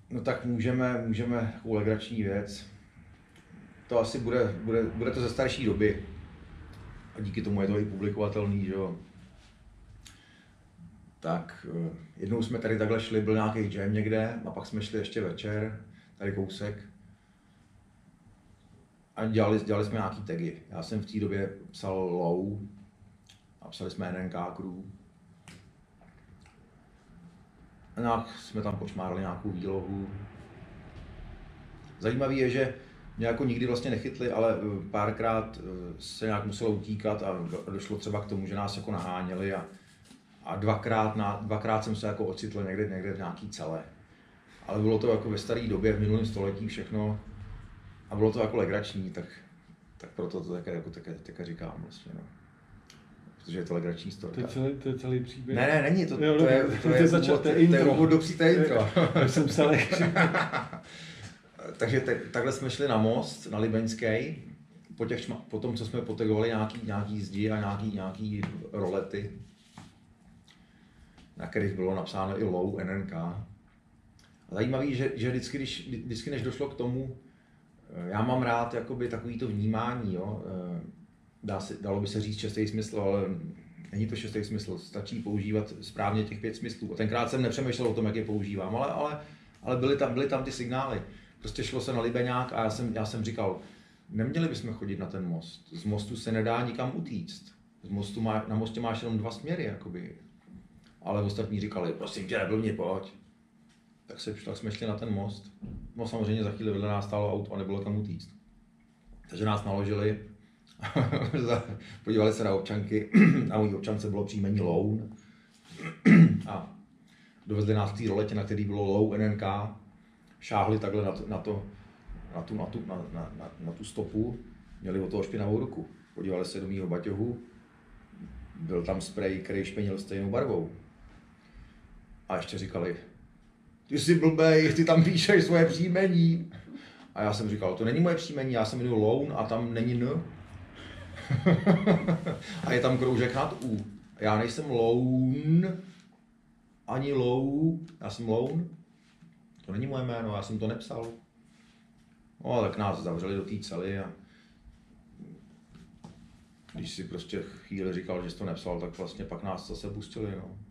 No tak můžeme, můžeme takovou legrační věc. To asi bude, bude, bude to ze starší doby. A díky tomu je to i publikovatelný, že jo. Tak eh, jednou jsme tady takhle šli, byl nějaký jam někde a pak jsme šli ještě večer, tady kousek. A dělali, dělali jsme nějaký tagy. Já jsem v té době psal low a psali jsme NNK crew. Nějak jsme tam počmárali nějakou výlohu. Zajímavé je, že mě jako nikdy vlastně nechytli, ale eh, párkrát eh, se nějak muselo utíkat a do- došlo třeba k tomu, že nás jako naháněli a, a dvakrát, na, dvakrát jsem se jako ocitl někde, někde v nějaký celé. Ale bylo to jako ve staré době, v minulém století všechno a bylo to jako legrační, tak, tak proto to také, jako také, také říkám vlastně, no. Protože je to legrační To storka. je celý, to je celý příběh. Ne, ne, není, to, Jo, to, je, to, to je, je začát, úvod, to je to je intro. úvod do to je intro. To jsem psal, Takže te, takhle jsme šli na most, na Libeňský, po, těch, šma- po tom, co jsme potegovali nějaký, nějaký zdi a nějaký, nějaký rolety, na kterých bylo napsáno i low NNK. A zajímavý, že, že vždycky, když, vždycky, než došlo k tomu, já mám rád jakoby takovýto vnímání, jo? eh, Dá se, dalo by se říct šestý smysl, ale není to šestý smysl, stačí používat správně těch pět smyslů. A tenkrát jsem nepřemýšlel o tom, jak je používám, ale, ale, ale byly, tam, byly tam ty signály. Prostě šlo se na Libeňák a já jsem, já jsem říkal, neměli bychom chodit na ten most. Z mostu se nedá nikam utíct. Z mostu má, na mostě máš jenom dva směry, jakoby. Ale ostatní říkali, prosím tě, neblbni, pojď. Tak, se, tak jsme šli na ten most. No samozřejmě za chvíli vedle nás stálo auto a nebylo kam utíct. Takže nás naložili, podívali se na občanky, na mojí občance bylo příjmení Loun a dovezli nás k té roletě, na který bylo Low NNK, šáhli takhle na, to, na, to, na, tu, na, tu, na, na, na, na tu stopu, měli od toho špinavou ruku. Podívali se do mýho baťohu, byl tam sprej, který špenil stejnou barvou. A ještě říkali, ty jsi blbej, ty tam píšeš svoje příjmení. A já jsem říkal, to není moje příjmení, já jsem jmenuji Loun a tam není N. a je tam kroužek nad U. Já nejsem Loun, ani Lou, já jsem Loun. To není moje jméno, já jsem to nepsal. No, tak nás zavřeli do té cely a když si prostě chvíli říkal, že jsi to nepsal, tak vlastně pak nás zase pustili. No.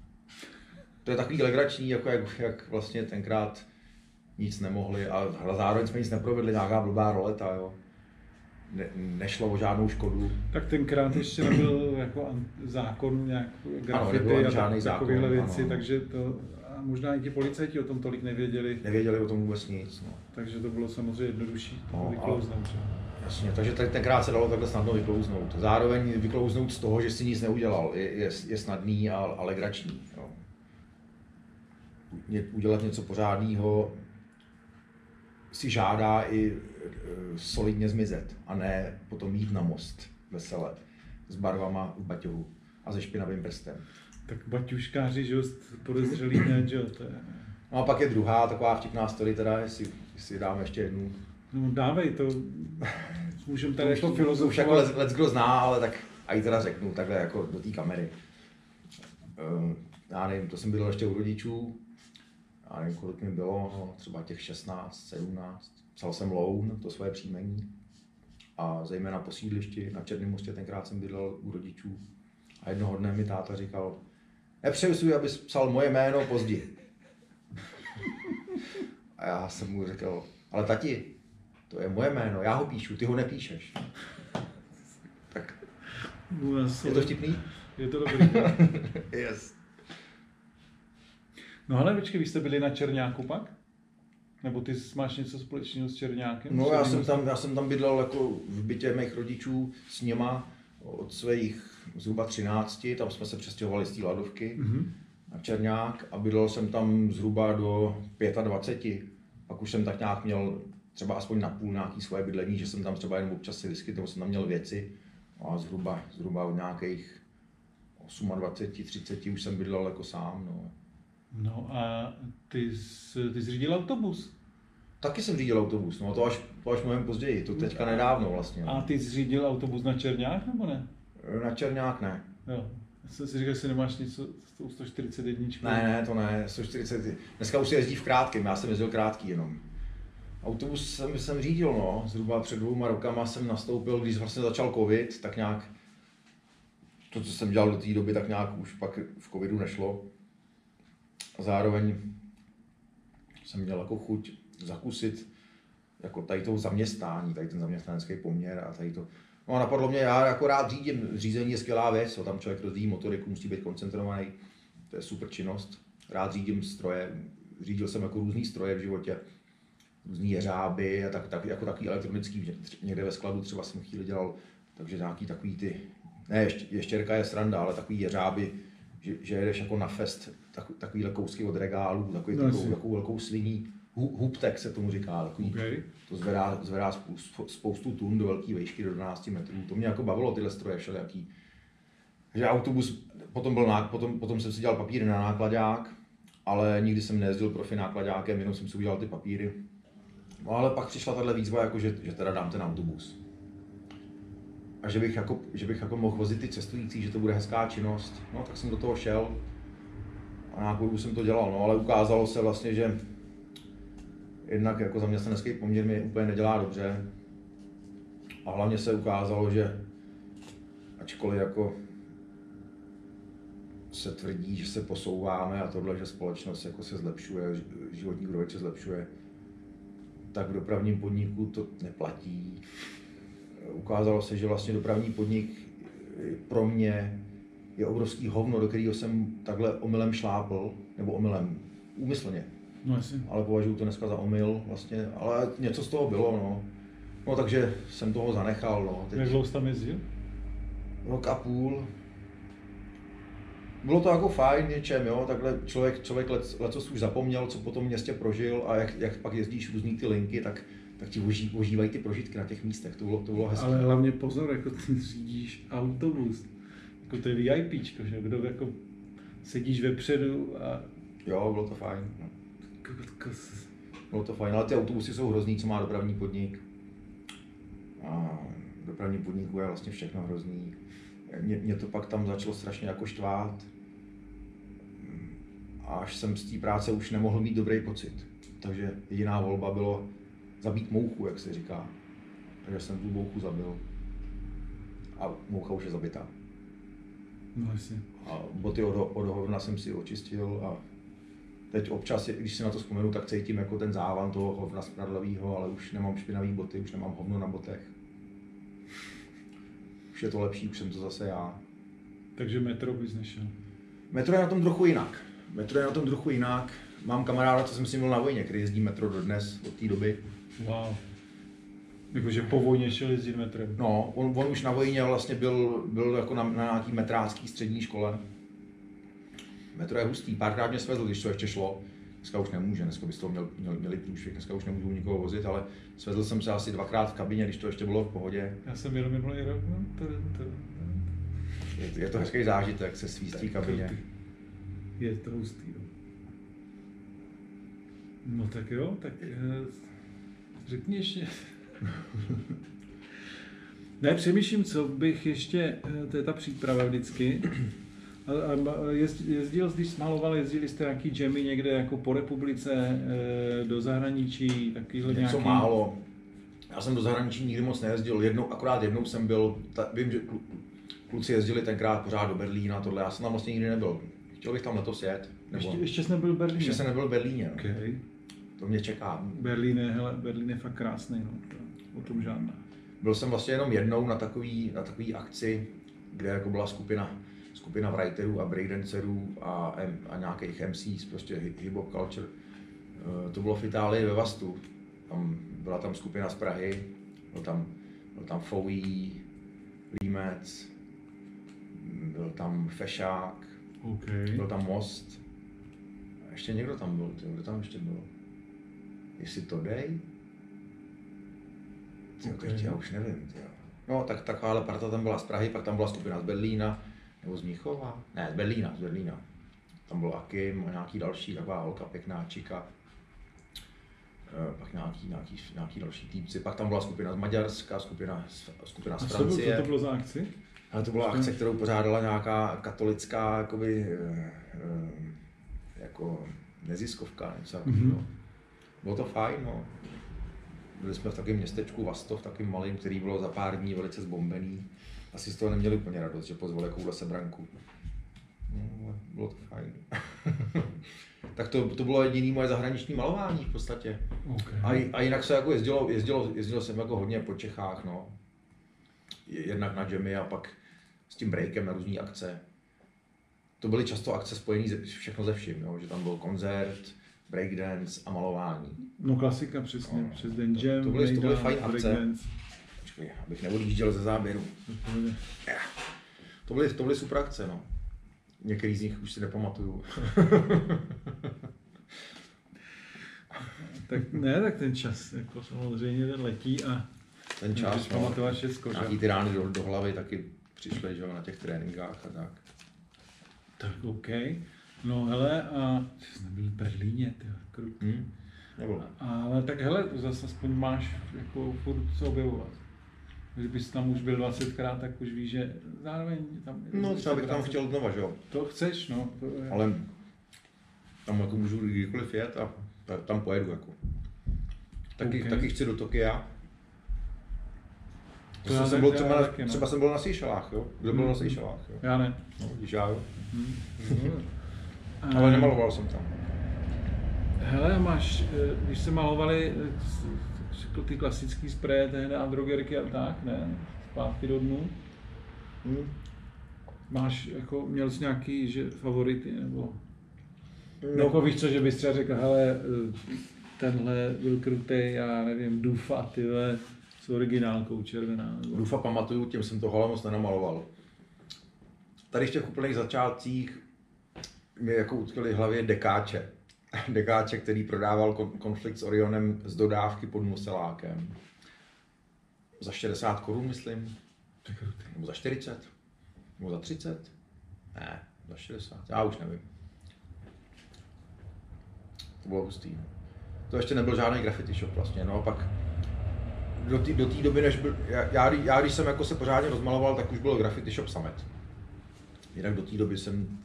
To je takový legrační, jako jak, jak vlastně tenkrát nic nemohli a zároveň jsme nic neprovedli, nějaká blbá roleta, jo. Ne, nešlo o žádnou škodu. Tak tenkrát ještě nebyl jako zákon nějak grafity ani a tak, takovéhle věci, ano. takže to a možná i ti policajti o tom tolik nevěděli, Nevěděli o tom vůbec nic. No. takže to bylo samozřejmě jednodušší to No, vyklouznout. Jasně, takže tenkrát se dalo takhle snadno vyklouznout. Zároveň vyklouznout z toho, že si nic neudělal, je, je, je snadný a, a legrační. Udělat něco pořádného si žádá i e, solidně zmizet a ne potom jít na most vesele s barvama v baťohu a se špinavým prstem. Tak baťuškáři, že podezřelý ne, že jo, to je... No a pak je druhá taková vtipná story, teda, jestli, jestli dáme ještě jednu. No dávej, to můžeme tady Už filozofovat. jako let, let kdo zná, ale tak a i teda řeknu takhle jako do té kamery. Um, já nevím, to jsem byl ještě u rodičů, já nevím, kolik mi bylo, no, třeba těch 16, 17. Psal jsem loun, to své příjmení. A zejména po sídlišti na Černém mostě, tenkrát jsem bydlel u rodičů. A jednoho dne mi táta říkal, nepřeju si, abys psal moje jméno později. A já jsem mu řekl, ale tati, to je moje jméno, já ho píšu, ty ho nepíšeš. Tak No, je to vtipný? Je to dobrý. Yes. No ale počkej, vy jste byli na Černáku pak? Nebo ty máš něco společného s Černákem? No já jsem, tam, já jsem tam bydlel jako v bytě mých rodičů s nima od svých zhruba 13, tam jsme se přestěhovali z té ladovky Mhm. na Černák a bydlel jsem tam zhruba do 25. Pak už jsem tak nějak měl třeba aspoň na půl nějaký svoje bydlení, že jsem tam třeba jenom občas si vyskytl, jsem tam měl věci a zhruba, zhruba od nějakých 28, 30 už jsem bydlel jako sám. No. No a ty jsi, ty jsi řídil autobus. Taky jsem řídil autobus, no to až, to až mnohem později, to teďka nedávno vlastně. A ty jsi řídil autobus na Černák nebo ne? Na Černák ne. Jo. Já jsem si říkal, že nemáš něco s tou 141. Ne, ne, to ne, 140. Dneska už se jezdí v krátkém, já jsem jezdil krátký jenom. Autobus jsem, jsem řídil, no, zhruba před dvouma rokama jsem nastoupil, když vlastně začal covid, tak nějak to, co jsem dělal do té doby, tak nějak už pak v covidu nešlo. Zároveň jsem měl jako chuť zakusit jako tady toho zaměstnání, tady ten zaměstnanecký poměr a tady to. No a napadlo mě, já jako rád řídím, řízení je skvělá věc, jo, tam člověk rozvíjí motoriku, musí být koncentrovaný, to je super činnost. Rád řídím stroje, řídil jsem jako různý stroje v životě, různý jeřáby a tak, tak, jako takový elektronický, někde ve skladu třeba jsem chvíli dělal, takže nějaký takový ty, ne, ještě, ještěrka je sranda, ale takový jeřáby, že, že jedeš jako na fest, tak, takovýhle kousky od regálu, takový, No, takovou, takovou velkou sliní, Hu- hubtek se tomu říká, takový, Okay. to zvedá, zvedá spou- spoustu tun do velké výšky, do 12 metrů. To mě jako bavilo, tyhle stroje všelijaký. Takže autobus, potom, byl, ná- potom, potom jsem si dělal papíry na nákladák, ale nikdy jsem nejezdil profi nákladákem, jenom jsem si udělal ty papíry. No ale pak přišla tahle výzva, jako že, že teda dám ten autobus. A že bych, jako, že bych jako mohl vozit ty cestující, že to bude hezká činnost. No tak jsem do toho šel a nějakou dobu jsem to dělal, no ale ukázalo se vlastně, že jednak jako zaměstnanecký poměr mi úplně nedělá dobře. A hlavně se ukázalo, že ačkoliv jako se tvrdí, že se posouváme a tohle, že společnost jako se zlepšuje, životní úroveň se zlepšuje, tak v dopravním podniku to neplatí. Ukázalo se, že vlastně dopravní podnik pro mě je obrovský hovno, do kterého jsem takhle omylem šlápl, nebo omylem, úmyslně, No jasně. ale považuji to dneska za omyl vlastně, ale něco z toho bylo, no. No takže jsem toho zanechal, no. Jak Teď dlouho jsi tam jezdil? rok a půl. Bylo to jako fajn něčem, jo, takhle člověk, člověk let, lecos už zapomněl, co po tom městě prožil a jak, jak pak jezdíš různý ty linky, tak, tak ti oží, ožívají ty prožitky na těch místech, to bylo, to bylo hezké. Ale hlavně pozor, jako ty řídíš autobus. Jako to je VIPčko, že? Kdo jako sedíš vepředu a Jo, bylo to fajn. No. Bylo to fajn, ale ty autobusy jsou hrozný, co má dopravní podnik. A dopravní podniku je vlastně všechno hrozný. Mě, mě to pak tam začalo strašně jako štvát. A až jsem z té práce už nemohl mít dobrý pocit. Takže jediná volba bylo zabít mouchu, jak se říká. Takže jsem tu mouchu zabil. A moucha už je zabitá. No jasně. A boty od, od hovna jsem si očistil a teď občas, když si na to vzpomenu, tak cítím jako ten závan toho hovna smradlavého, ale už nemám špinavý boty, už nemám hovno na botech. Už je to lepší, už jsem to zase já. Takže metro bys nešel. Metro je na tom trochu jinak. Metro je na tom trochu jinak. Mám kamaráda, co jsem si měl na vojně, který jezdí metro dodnes od té doby. Wow. Jakože po vojně šel jezdit metrem. No, on, on už na vojně vlastně byl, byl jako na, na nějaký metrácký střední škole. Metro je hustý, párkrát mě svezl, když to ještě šlo. Dneska už nemůže, dneska bys to měl, měl, měli průšvih, dneska už nemůžu nikoho vozit, ale svezl jsem se asi dvakrát v kabině, když to ještě bylo v pohodě. Já jsem jenom minulý rok. No, Je, je to hezký zážitek se svístí v kabině. Je to hustý. No. no tak jo, tak eh, řekni ještě. ne, přemýšlím, co bych ještě, eh, to je ta příprava vždycky. A, a jezdil, když smaloval, jezdili jste nějaký jammy někde jako po republice, eh, do zahraničí, takovýhle Něco nějaký... málo. Já jsem do zahraničí nikdy moc nejezdil, jednou, akorát jednou jsem byl, ta, vím, že klu- kluci jezdili tenkrát pořád do Berlína, tohle, já jsem tam vlastně nikdy nebyl. Chtěl bych tam letos jet, nebo Ještě, ještě jsi nebyl v Berlíně? ještě jsem nebyl v Berlíně, no. Okay. to mě čeká. Berlín je, hele, Berlín je fakt krásný, no. O tom žádná. Byl jsem vlastně jenom jednou na takový, na takový akci, kde jako byla skupina, skupina writerů a breakdancerů a, M- a nějakých MCs, prostě hi- hip-hop culture. Eh, To bylo v Itálii ve Vastu. Tam, byla tam skupina z Prahy, byl tam, byl tam Foui, Límec, byl tam Fešák, OK. byl tam Most. A ještě někdo tam byl, kdo tam ještě byl? Jestli to dej? Tyjo, Ok. teď já už nevím. Tyjo. No, tak takováhle parta tam byla z Prahy, pak tam byla skupina z Berlína, nebo z Mnichova? Ne, z Berlína, z Berlína. Tam byl Akim a nějaký další, taková holka pěkná, čika. Eh, Pak nějaký, nějaký, nějaký další týpci. Pak tam byla skupina z Maďarska, skupina skupina z A Francie. co to bylo za akci? Ale to byla akce, kterou pořádala nějaká katolická jakoby, eh, eh, jako neziskovka, něco Mhm. mm-hmm. Bylo to fajn, no. Byli jsme v takovém městečku Vasto, v takovém malém, který bylo za pár dní velice zbombený. Asi z toho neměli úplně radost, že pozvali takovouhle sebranku. No, bylo to fajn. tak to, to bylo jediné moje zahraniční malování v podstatě. Okay. A, a jinak se jako jezdilo, jezdilo, jezdilo jsem jako hodně po Čechách, no. Je- Jednak na jammy a pak s tím breakem na různé akce. To byly často akce spojené všechno ze vším, jo? že tam byl koncert, breakdance a malování. No klasika přesně, No, přes den to- jam, to byly- to byly fajn akce. breakdance. Počkej, abych neodjížděl ze záběru. To byly, to byly super akce, no. Některý z nich už si nepamatuju. Tak ne, tak ten čas jako samozřejmě ten letí a Ten čas, no. pamatovat všechno, že? Nějaký ty rány do, do hlavy taky přišly, že jo, na těch tréninkách a tak. Tak OK. No hele, a ty jsi nebyl v Berlíně, ty krutý. Hm? Nebylo. Ale tak hele, to zase aspoň máš jako furt co objevovat. Kdybys tam už byl 20krát, tak už víš, že zároveň tam... No třeba bych tam chtěl znova, že jo. To chceš, no. To je... Ale tam jako můžu kdykoliv jet a ta- tam pojedu jako. Taky, Ok. taky chci do Tokia. To To já jsem byl třeba, taky, no. třeba jsem byl na Seychelách, jo? Kdo byl Hmm. na Seychelách, jo? Já ne. No, vidíš, já jo. Hm. Ale nemaloval jsem tam. Hele, máš, eh, když se malovali eh, ty klasický spreje, tehdy androgerky a tak, ne? Zpátky do dnu. Hm. Máš, jako, měl jsi nějaký že, favority, nebo? No, Jako víš co, že bys třeba řekl, hele, eh, tenhle byl krutej, já nevím, Dufa, tyhle, s originálkou červená. Nebo... Dufa pamatuju, tím jsem to moc nenamaloval. Tady v těch úplných začátcích mi jako utkvěli v hlavě dekáče. Dekáče, který prodával kon- konflikt s Orionem z dodávky pod Muselákem. Za 60 korun, myslím. Nebo za 40? Nebo za 30? Ne, za 60. Já už nevím. To bylo hustý. To ještě nebyl žádný graffiti shop vlastně. No a pak do té do doby, než byl, já, já, já, když jsem jako se pořádně rozmaloval, tak už byl graffiti shop Summit. Jinak do té doby jsem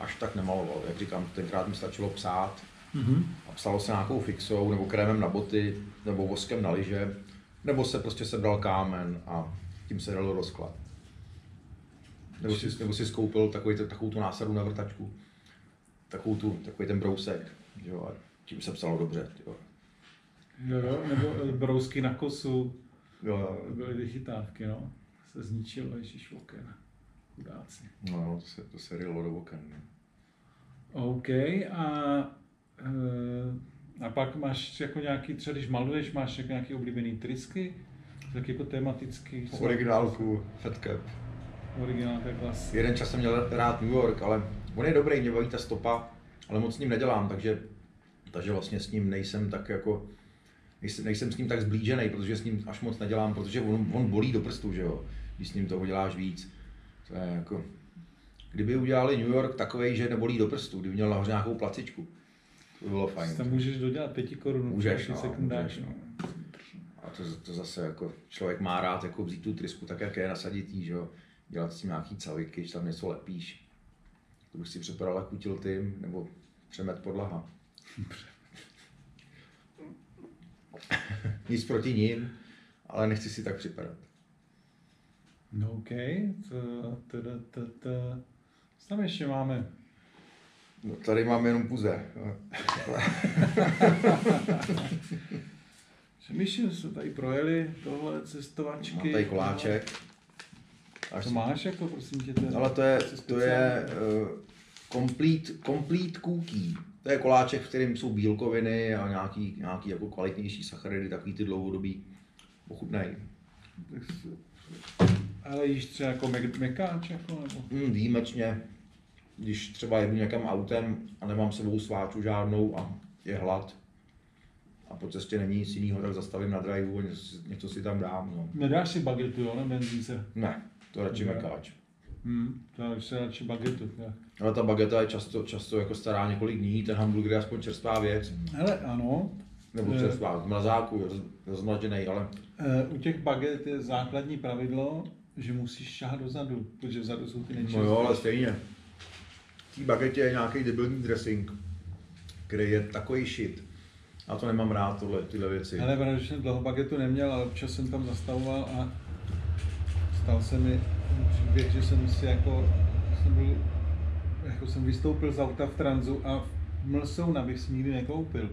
až tak nemaloval. Jak říkám, tenkrát mi stačilo psát Mhm. a psalo se nějakou fixou, nebo krémem na boty, nebo voskem na lyže, nebo se prostě sebral kámen a tím se dalo rozklad. Nebo si, nebo si skoupil takový, takovou tu násadu na vrtačku, takovou tu, takový ten brousek, jo, a tím se psalo dobře. Jo. Jo, jo, nebo eh, brousky na kosu, Jo, jo. byly ty chytávky, no. Se zničilo, ježíš oken. Chudáci. No, no, to se, to se rylo do oken. no. OK, a, eh, a pak máš jako nějaký, třeba když maluješ, máš jako nějaký oblíbený trysky, tak jako tematický. co- Originálku, Fat Cap. Originálka klas. Jeden čas jsem měl rád New York, ale on je dobrý, mě baví ta stopa, ale moc s ním nedělám, takže takže vlastně s ním nejsem tak jako, nejsem, nejsem s ním tak zblížený, protože s ním až moc nedělám, protože on, on bolí do prstu, že jo, když s ním toho děláš víc. To je jako, kdyby udělali New York takový, že nebolí do prstu, kdyby měl nahoře nějakou placičku, to by bylo fajn. Tam můžeš dodělat pěti korun. Můžeš, no, můžeš, no. A to, to zase jako člověk má rád jako vzít tu trysku tak, jak je, nasadit jí, že jo, dělat s tím nějaký caviky, že tam něco lepíš. To bych si připadal jako tiltym, nebo přemet podlaha. Nic proti ním, ale nechci si tak připadat. No OK, to, to, to, to, tam ještě máme? No, tady máme jenom puze. Přemýšlím, jsme tady projeli tohle cestovačky. Mám tady koláček. Až to máš jako, prosím tě, je, Ale to je, to je uh, complete, complete cookie. To je koláček, v kterém jsou bílkoviny a nějaký, nějaký jako kvalitnější sacharidy, takový ty dlouhodobý ochutnej. Ale jíš třeba jako mek, mekáč, jako, nebo? Mm, výjimečně, když třeba jedu někam autem a nemám sebou sváču žádnou a je hlad a po cestě není nic jiného, tak zastavím na driveu a něco, něco si tam dám. No. Nedáš si bagetu, jo, na benzínce? Ne, to radši Ne. mekáč. Hmm, to je se radši bagetu. Tak. Ale ta bageta je často, často jako stará několik dní, ten hamburger je aspoň čerstvá věc. Hele, ano, Nebo Eh. čerstvá, v mrazáku, roz, rozmlažený, ale e, u těch baget je základní pravidlo, že musíš šahat dozadu, protože vzadu jsou ty nejčerstvější. no jo, ale stejně. V té bagetě je nějaký debilní dressing, který je takový shit. Já to nemám rád, tohle, tyhle věci. Pravda, že jsem dlouho bagetu neměl, ale občas jsem tam zastavoval a stal se mi příběh, že jsem si jako, jsem byl, jako jsem vystoupil z auta v tranzu a mlsouna bych si nikdy nekoupil.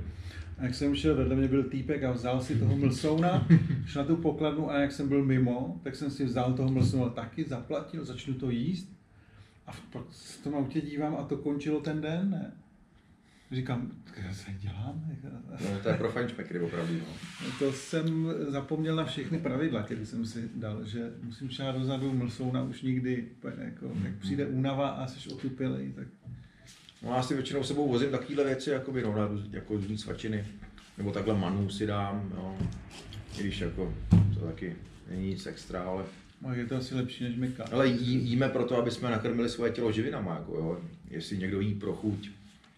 A jak jsem šel, vedle mě byl týpek a vzal si toho mlsouna, šel na tu pokladnu a jak jsem byl mimo, tak jsem si vzal toho mlsouna taky, zaplatil, začnu to jíst. A pak v tom autě dívám a to končilo ten den, ne? Říkám, se dělám? No, to je pro fajnšmekry opravdu. No. To jsem zapomněl na všechny pravidla, které jsem si dal, že musím šát dozadu, mlsouna už nikdy, jako, jak přijde únava a jsi otupělej, tak No, já si většinou sebou vozím takovéhle věci, jakoby, no, na růz- jako různý svačiny. Nebo takhle manu si dám, jo. I když jako, to taky není nic extra, ale, no, je to asi lepší než meka. ale jí, jíme proto, aby jsme nakrmili svoje tělo živinama, jako, jo. Jestli někdo jí pro chuť.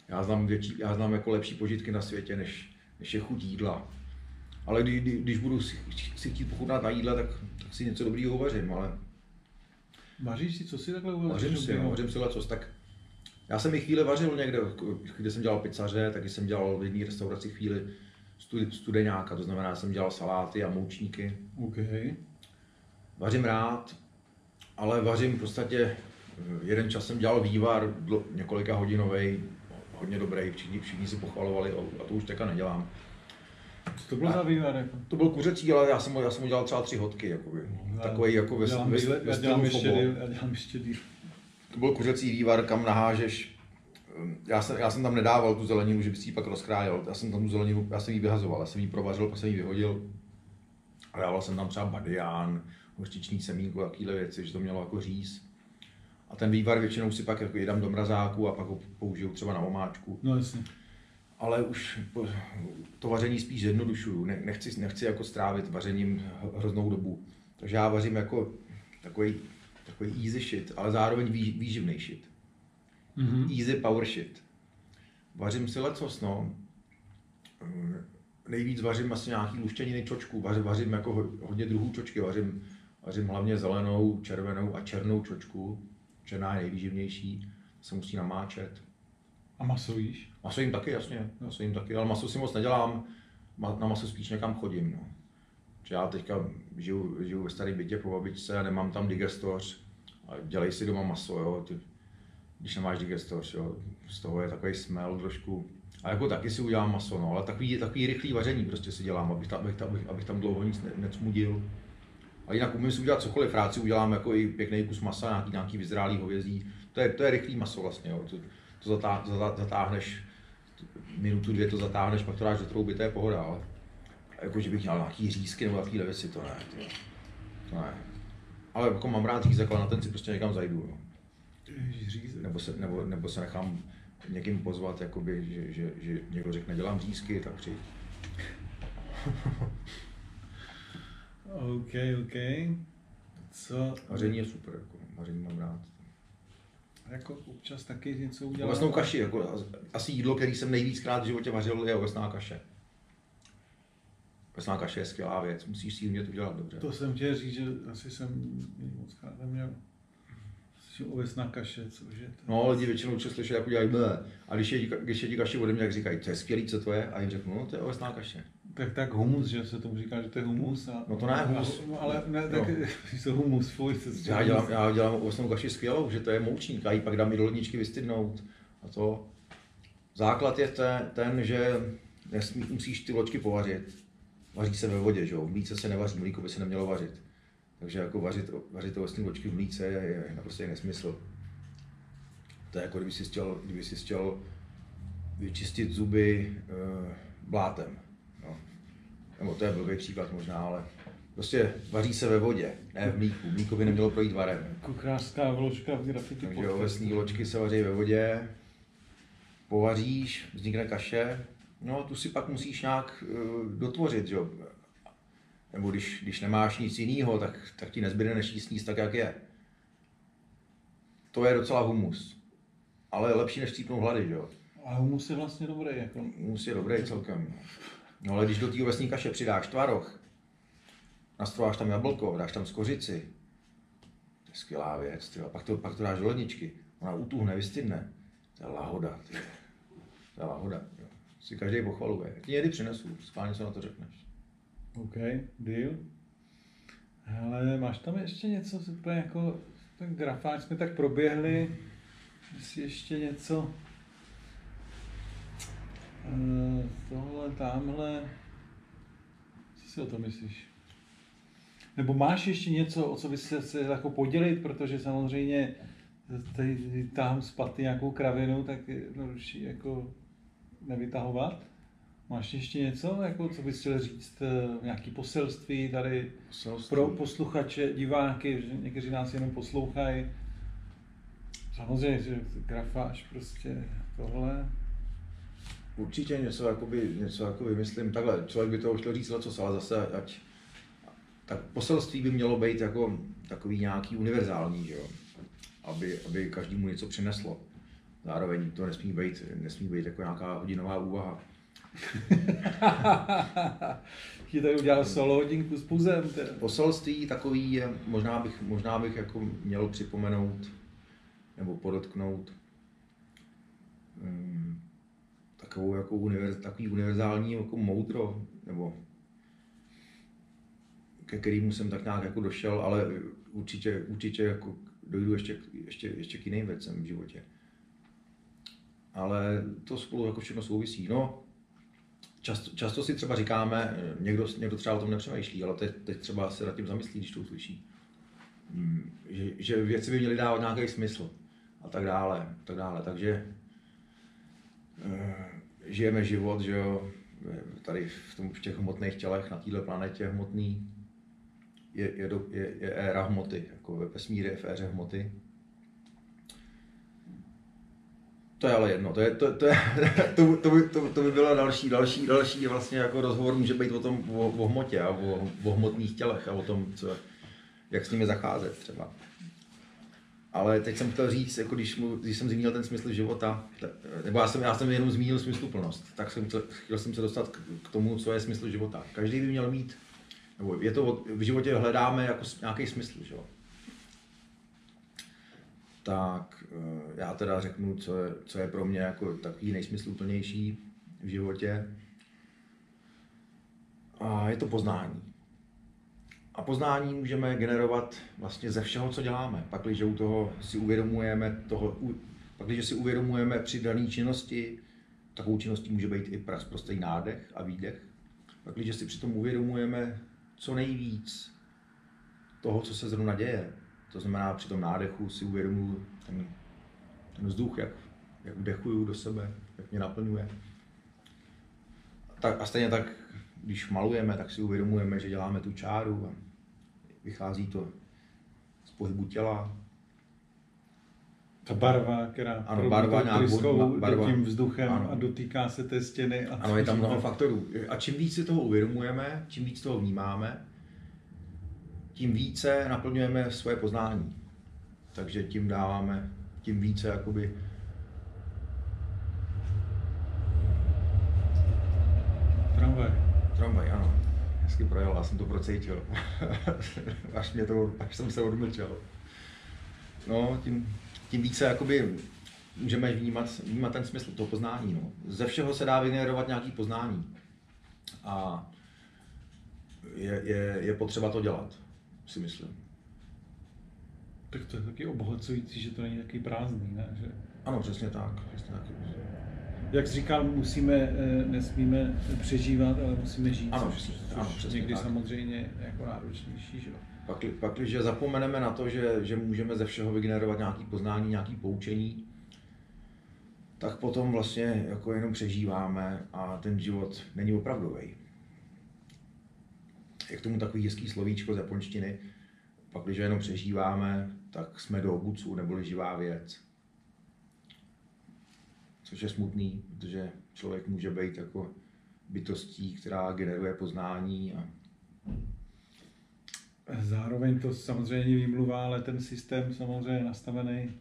Já znám, větší, já znám jako lepší požitky na světě, než, než je chuť jídla. Ale kdy, kdy, když budu si, si chtít pochutnat na jídle, tak, tak si něco dobrýho uvařím, ale Vaříš si, co si takhle uvaříš? Vařím si, no, vařím si lecos, tak já jsem i chvíli vařil někde, kde jsem dělal pizzaře, taky jsem dělal v jedné restauraci chvíli studeňáka, to znamená, jsem dělal saláty a moučníky. OK. Vařím rád, ale vařím v podstatě, eh, jeden čas jsem dělal vývar, dlo- několika hodinový, hodně dobrý, všichni, všichni si pochvalovali a to už teďka nedělám. Co to bylo za vývar? Jako? To byl kuřecí, ale já jsem, já jsem ho dělal třeba tři hodky, jakoby. Takový jako ve, dělám, ve, díle, ve já dělám ještě díl, já dělám ještě díl. To byl kuřecí vývar, kam nahážeš. um, Já jsem, já jsem tam nedával tu zeleninu, že bych si ji pak rozkrájel. Já jsem tam tu zeleninu, já jsem ji vyhazoval, já jsem ji provařil, pak jsem ji vyhodil. A dával jsem tam třeba badián, hořčičný semínko, takovéhle věci, že to mělo jako říz. A ten vývar většinou si pak jako jedám do mrazáku a pak ho použiju třeba na omáčku. No jasně. Ale už to vaření spíš zjednodušuju. Ne- Nechci, nechci jako strávit vařením hroznou dobu. Takže já vařím jako takový, takový easy shit, ale zároveň vý, výživný shit. Mhm. Easy power shit. Vařím si lecos, no. Eh, Nejvíc vařím asi nějaký luštěniny čočku. Vařím, vařím jako ho- hodně druhů čočky. Vařím, vařím hlavně zelenou, červenou a černou čočku. Černá je nejvýživnější, se musí namáčet. A maso jíš? Maso jim taky, jasně, maso jim taky, ale maso si moc nedělám, na maso spíš někam chodím. No. Že já teďka žiju, žiju ve staré bytě po babičce a nemám tam digestoř a dělej si doma maso, jo. Ty, když nemáš digestoř, jo, z toho je takový smell trošku. A jako taky si udělám maso, no, ale takový, takový rychlý vaření prostě si dělám, abych tam, abych tam, abych, abych tam dlouho nic ne, necmudil. A jinak umím si udělat cokoliv, rád si udělám jako i pěkný kus masa, nějaký, nějaký vyzrálý hovězí. To je, to je rychlý maso vlastně, jo. To, to zatá, zatá, zatáhneš, minutu, dvě to zatáhneš, pak to dáš do trouby, to je pohoda, ale jako, že bych měl nějaký řízky nebo takovýhle věci, to ne, to, to ne. Ale jako mám rád řízek, ale na ten si prostě někam zajdu, jo. Řízek. Nebo se, nebo, nebo se nechám někým pozvat, jakoby, že, že, že někdo řekne, dělám řízky, tak přijď. OK, OK. Co? Vaření je super, jako, vaření mám rád. Jako občas taky něco udělám. Ovesnou kaši, jako, asi jídlo, který jsem nejvíckrát v životě vařil, je ovesná kaše. Ovesná kaše je skvělá věc, musíš si ji umět udělat dobře. To jsem chtěl říct, že asi jsem moc krát neměl. Ovesná kaše, cože to? No, lidi většinou čo slyší, jak udělají ble. A když jedí, když jedí kaši ode mě, tak říkají, to je skvělý, co to je? A jim řeknu, no to je ovesná kaše. Tak tak humus, že se tomu říká, že to je humus. A, No to ne humus. A, ale ne, tak no. to humus, fuj. To Já dělám, já dělám ovesnou kaši skvělou, že to je moučník, a ji pak dám i do ledničky vystydnout. A to základ je ten, ten že nesmí, musíš ty loďky povařit. Vaří se ve vodě, že jo? V mlíce se nevaří, mlíko by se nemělo vařit. Takže jako vařit, vařit ovesné loďky v mlíce je, je naprosto nesmysl. To je jako kdyby si chtěl, kdyby si chtěl vyčistit zuby e, blátem. Nebo to je blbý příklad možná, ale prostě vaří se ve vodě, ne v mlíku. Mlíko by nemělo projít varem. Kuchrářská vložka v grafity Takže ovesní loďky se vaří ve vodě, povaříš, vznikne kaše, no tu si pak musíš nějak uh, dotvořit, že jo. Nebo když, když nemáš nic jiného, tak, tak ti nezbyde než jí sníst tak, jak je. To je docela humus. Ale je lepší než cípnout hlady, že jo. A humus je vlastně dobrý. Jako. Humus je dobrý celkem. No ale když do té ovesní kaše přidáš tvaroh, nastrováš tam jablko, dáš tam skořici, to je skvělá věc, tyjo. Pak, to, pak to dáš do ledničky, ona utuhne, vystydne. To je lahoda, tyjo. To je lahoda, jo. Si každý pochvaluje. Ti někdy přinesu, schválně co na to řekneš. OK, deal. Ale máš tam ještě něco, co úplně jako ten grafáč jsme tak proběhli, jestli ještě něco, tohle, tamhle, co si o to myslíš? Nebo máš ještě něco, o co bys se chtěl jako podělit, protože samozřejmě tady tam spaty nějakou kravinu, tak je jednodušší jako nevytahovat. Máš ještě něco, jako, co bys chtěl říct, eh, nějaký poselství tady Poselství. pro posluchače, diváky, že někteří nás jenom poslouchají. Samozřejmě, že grafáž prostě tohle. Určitě něco, jakoby, něco jako vymyslím. Takhle, člověk by toho chtěl říct co, ale zase ať, tak poselství by mělo být jako takový nějaký univerzální, že jo? Aby, aby každému něco přineslo. Zároveň to nesmí být, nesmí být jako nějaká hodinová úvaha. Ti tady udělal solo hodinku s puzem. Teda. Poselství takový je, možná bych, možná bych jako měl připomenout nebo podotknout um, takovou jako univerz, takový univerzální jako moudro, nebo ke kterému jsem tak nějak jako došel, ale určitě, určitě jako dojdu ještě, ještě, ještě k jiným věcem v životě. Ale to spolu jako všechno souvisí. No, často, často si třeba říkáme, někdo, někdo třeba o tom nepřemýšlí, ale teď, teď třeba se nad tím zamyslí, když to uslyší. Mm, Že, že věci by měly dávat nějaký smysl a tak dále, tak dále. Takže eh, žijeme život, že jo, tady v, tom, v těch hmotných tělech na této planetě hmotný, je, je, do, je, je éra hmoty, jako ve vesmíře v éře hmoty. To je ale jedno, to, je, to, to, je, to, to, by, to, to by bylo další, další, další vlastně jako rozhovor může být o tom, o, o hmotě a o, o hmotných tělech a o tom, co, jak s nimi zacházet třeba. Ale teď jsem chtěl říct, jako když, mu, když jsem zmínil ten smysl života, nebo já jsem, já jsem jenom zmínil smysluplnost, tak jsem chtěl, chtěl jsem se dostat k, k tomu, co je smysl života. Každý by měl mít, nebo je to, v životě hledáme jako nějaký smysl, že jo. Tak já teda řeknu, co je, co je pro mě jako takový nejsmysluplnější v životě. A je to poznání. A poznání můžeme generovat vlastně ze všeho, co děláme. Pak, když u toho si uvědomujeme, toho, pak, když si uvědomujeme při dané činnosti, takovou činností může být i prostý nádech a výdech. Pak, když si přitom uvědomujeme co nejvíc toho, co se zrovna děje, to znamená při tom nádechu si uvědomuji ten, ten vzduch, jak, jak vdechuju do sebe, jak mě naplňuje. Tak, a stejně tak, když malujeme, tak si uvědomujeme, že děláme tu čáru a vychází to z pohybu těla. Ta barva, která ano, barva, tryskou, barva, tím vzduchem ano. a dotýká se té stěny. A ano, je tam mnoho faktorů. A čím víc si toho uvědomujeme, čím víc toho vnímáme, tím více naplňujeme svoje poznání. Takže tím dáváme, tím více jakoby Tramvaj. Tramvaj, ano. Hezky projel, já jsem to procítil. až, mě to, až jsem se odmlčel. No, tím, tím více jakoby můžeme vnímat, vnímat ten smysl toho poznání. No. Ze všeho se dá vygenerovat nějaký poznání. A je, je, je potřeba to dělat, si myslím. Tak to je taky obohacující, že to není taky prázdný, ne? Že... Ano, přesně tak. Přesně tak. Jak jsi říkal, musíme, eh, nesmíme přežívat, ale musíme žít, ano, což, což ano, někdy tak. samozřejmě jako náročnější. Že? Pak, pak, když zapomeneme na to, že, že můžeme ze všeho vygenerovat nějaké poznání, nějaké poučení, tak potom vlastně jako jenom přežíváme a ten život není opravdový. Je k tomu takový hezký slovíčko z japonštiny, pak když jenom přežíváme, tak jsme do obucu neboli živá věc. Což je smutný, protože člověk může být jako bytostí, která generuje poznání a Zároveň to samozřejmě výmluva, ale ten systém samozřejmě je nastavený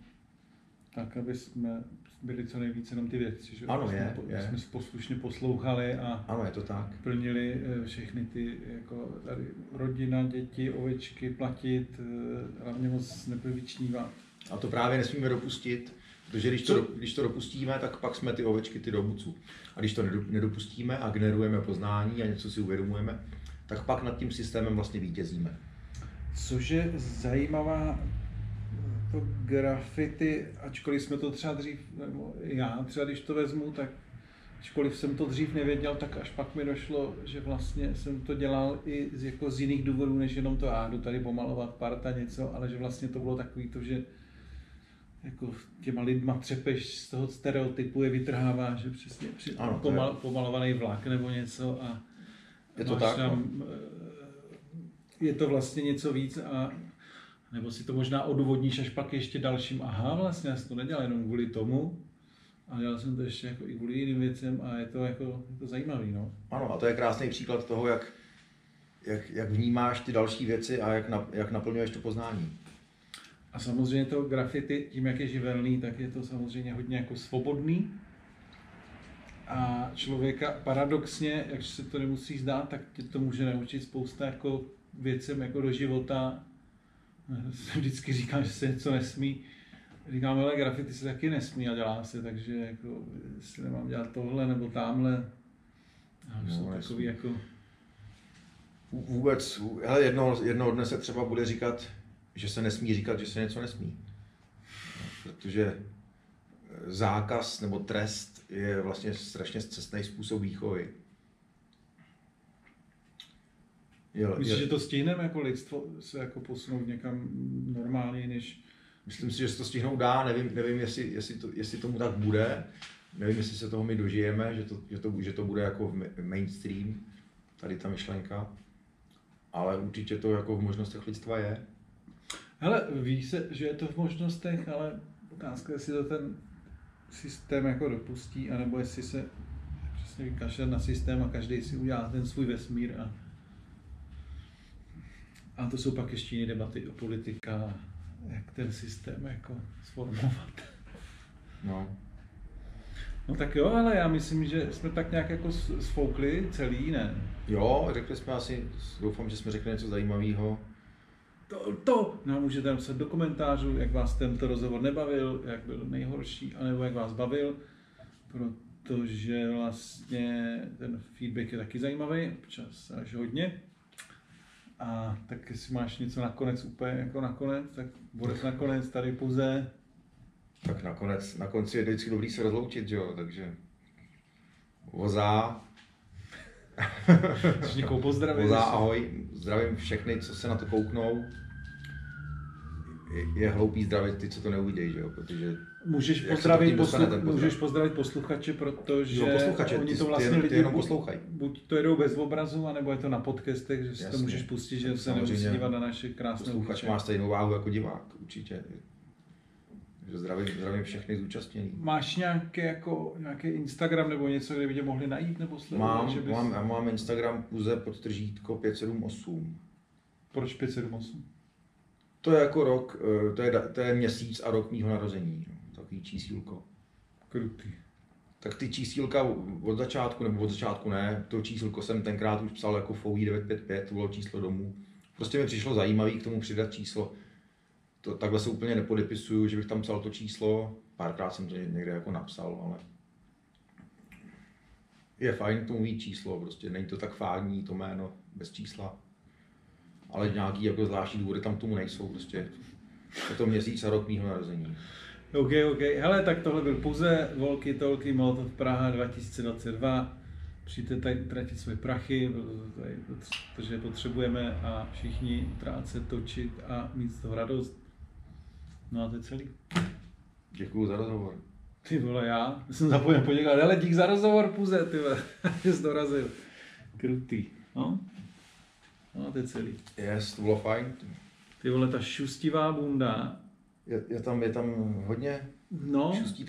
tak, aby jsme byli co nejvíce jenom ty věci, že ano, je, jsme, je. jsme poslušně poslouchali a ano, je to tak. plnili eh, všechny ty, jako tady rodina, děti, ovečky, platit, eh, hlavně moc nevyčnívat. A to právě nesmíme dopustit, protože když to, když to dopustíme, tak pak jsme ty ovečky, ty dobucu. A když to nedopustíme a generujeme poznání a něco si uvědomujeme, tak pak nad tím systémem vlastně vítězíme. Což je zajímavá to grafity, ačkoliv jsme to třeba dřív, nebo já třeba když to vezmu, tak ačkoliv jsem to dřív nevěděl, tak až pak mi došlo, že vlastně jsem to dělal i z, jako z jiných důvodů, než jenom to, a jdu tady pomalovat parta něco, ale že vlastně to bylo takový to, že jako těma lidma třepeš z toho stereotypu je vytrhává, že přesně při, ano, pomal, je... pomalovaný vlak nebo něco a je to tak, tam, no? Eh, je to vlastně něco víc a nebo si to možná odůvodníš až pak ještě dalším, aha, vlastně já jsem to nedělal jenom kvůli tomu, a dělal jsem to ještě jako i kvůli jiným věcem a je to jako je to zajímavý, no. Ano, a to je krásný příklad toho, jak, jak, jak vnímáš ty další věci a jak, na, jak naplňuješ to poznání. A samozřejmě to grafity, tím jak je živelný, tak je to samozřejmě hodně jako svobodný. A člověka paradoxně, jak se to nemusí zdát, tak tě to může naučit spousta jako věcem jako do života, vždycky říkám, že se něco nesmí. Říkám, ale grafity se taky nesmí a dělá se, takže jako, jestli nemám dělat tohle nebo tamhle. A no, jsou takový jako... Vůbec, ale jedno, jednoho dne se třeba bude říkat, že se nesmí říkat, že se něco nesmí. Protože zákaz nebo trest je vlastně strašně cestný způsob výchovy. Jo, Myslíš, je... že to stihneme jako lidstvo se jako posunout někam normálně, než... Myslím si, že se to stihnout dá, nevím, nevím jestli, jestli, to, jestli tomu tak bude, nevím, jestli se toho my dožijeme, že to, že to, že to bude jako v mainstream, tady ta myšlenka, ale určitě to jako v možnostech lidstva je. Hele, ví se, že je to v možnostech, ale otázka, jestli to ten systém jako dopustí, anebo jestli se přesně vykašle na systém a každý si udělá ten svůj vesmír a a to jsou pak ještě jiné debaty o politika, jak ten systém jako sformovat. No. No tak jo, ale já myslím, že jsme tak nějak jako sfoukli celý, ne? Jo, řekli jsme asi, doufám, že jsme řekli něco zajímavého. To, to nám můžete napsat do komentářů, jak vás tento rozhovor nebavil, jak byl nejhorší, anebo jak vás bavil, protože vlastně ten feedback je taky zajímavý, občas až hodně. A tak jestli máš něco nakonec úplně jako nakonec, tak Boris nakonec tady pouze... Tak nakonec, na konci je vždycky dobrý se rozloučit, jo, takže Voza. Chceš někoho pozdravit? Voza, ahoj, zdravím všechny, co se na to kouknou. Je, je hloupý zdravit ty, co to neuvidějí, že jo, protože Můžeš pozdravit, posluch, můžeš pozdravit posluchače, protože jo, posluchače, oni to vlastně ty, lidi jenom poslouchají. Buď to jedou bez obrazu, anebo je to na podcastech, že si Jasně. to můžeš pustit, že se nemusí dívat na naše krásné Posluchač má stejnou váhu jako divák, určitě. Zdravím, zdravím všechny zúčastněný. Máš nějaký, jako, nějaký Instagram nebo něco, kde by tě mohli najít nebo sledovat? Mám, že bys... mám, já mám Instagram puze podtržítko 578. Proč 578? To je jako rok, eh, to je, to je měsíc a rok mýho narození. no, Takový čísílko. Krutý. Tak ty čísílka od začátku, nebo od začátku ne, to čísílko jsem tenkrát už psal jako FOI 955, to bylo číslo domů. Prostě mi přišlo zajímavý k tomu přidat číslo. To, takhle se úplně nepodepisuju, že bych tam psal to číslo. Párkrát jsem to někde jako napsal, ale je fajn tomu mít číslo, prostě není to tak fádní to jméno bez čísla. Ale nějaký jako zvláštní důvody tam tomu nejsou, prostě je to měsíc a rok mýho narození. OK, OK. Hele, tak tohle byl pouze Volky Tolky Molotov Praha 2022. Přijďte tady tratit své prachy, protože potřebujeme a všichni utrácet, točit a mít z toho radost. No a to je celý. Děkuju za rozhovor. Ty vole, já jsem zapomněl poděkovat. Ale dík za rozhovor, Puze, ty vole. že jsi dorazil. Krutý. No? No, to je celý. Yes, to bylo fajn. Ty vole, ta šustivá bunda. Je, je, tam, je tam hodně No, šustí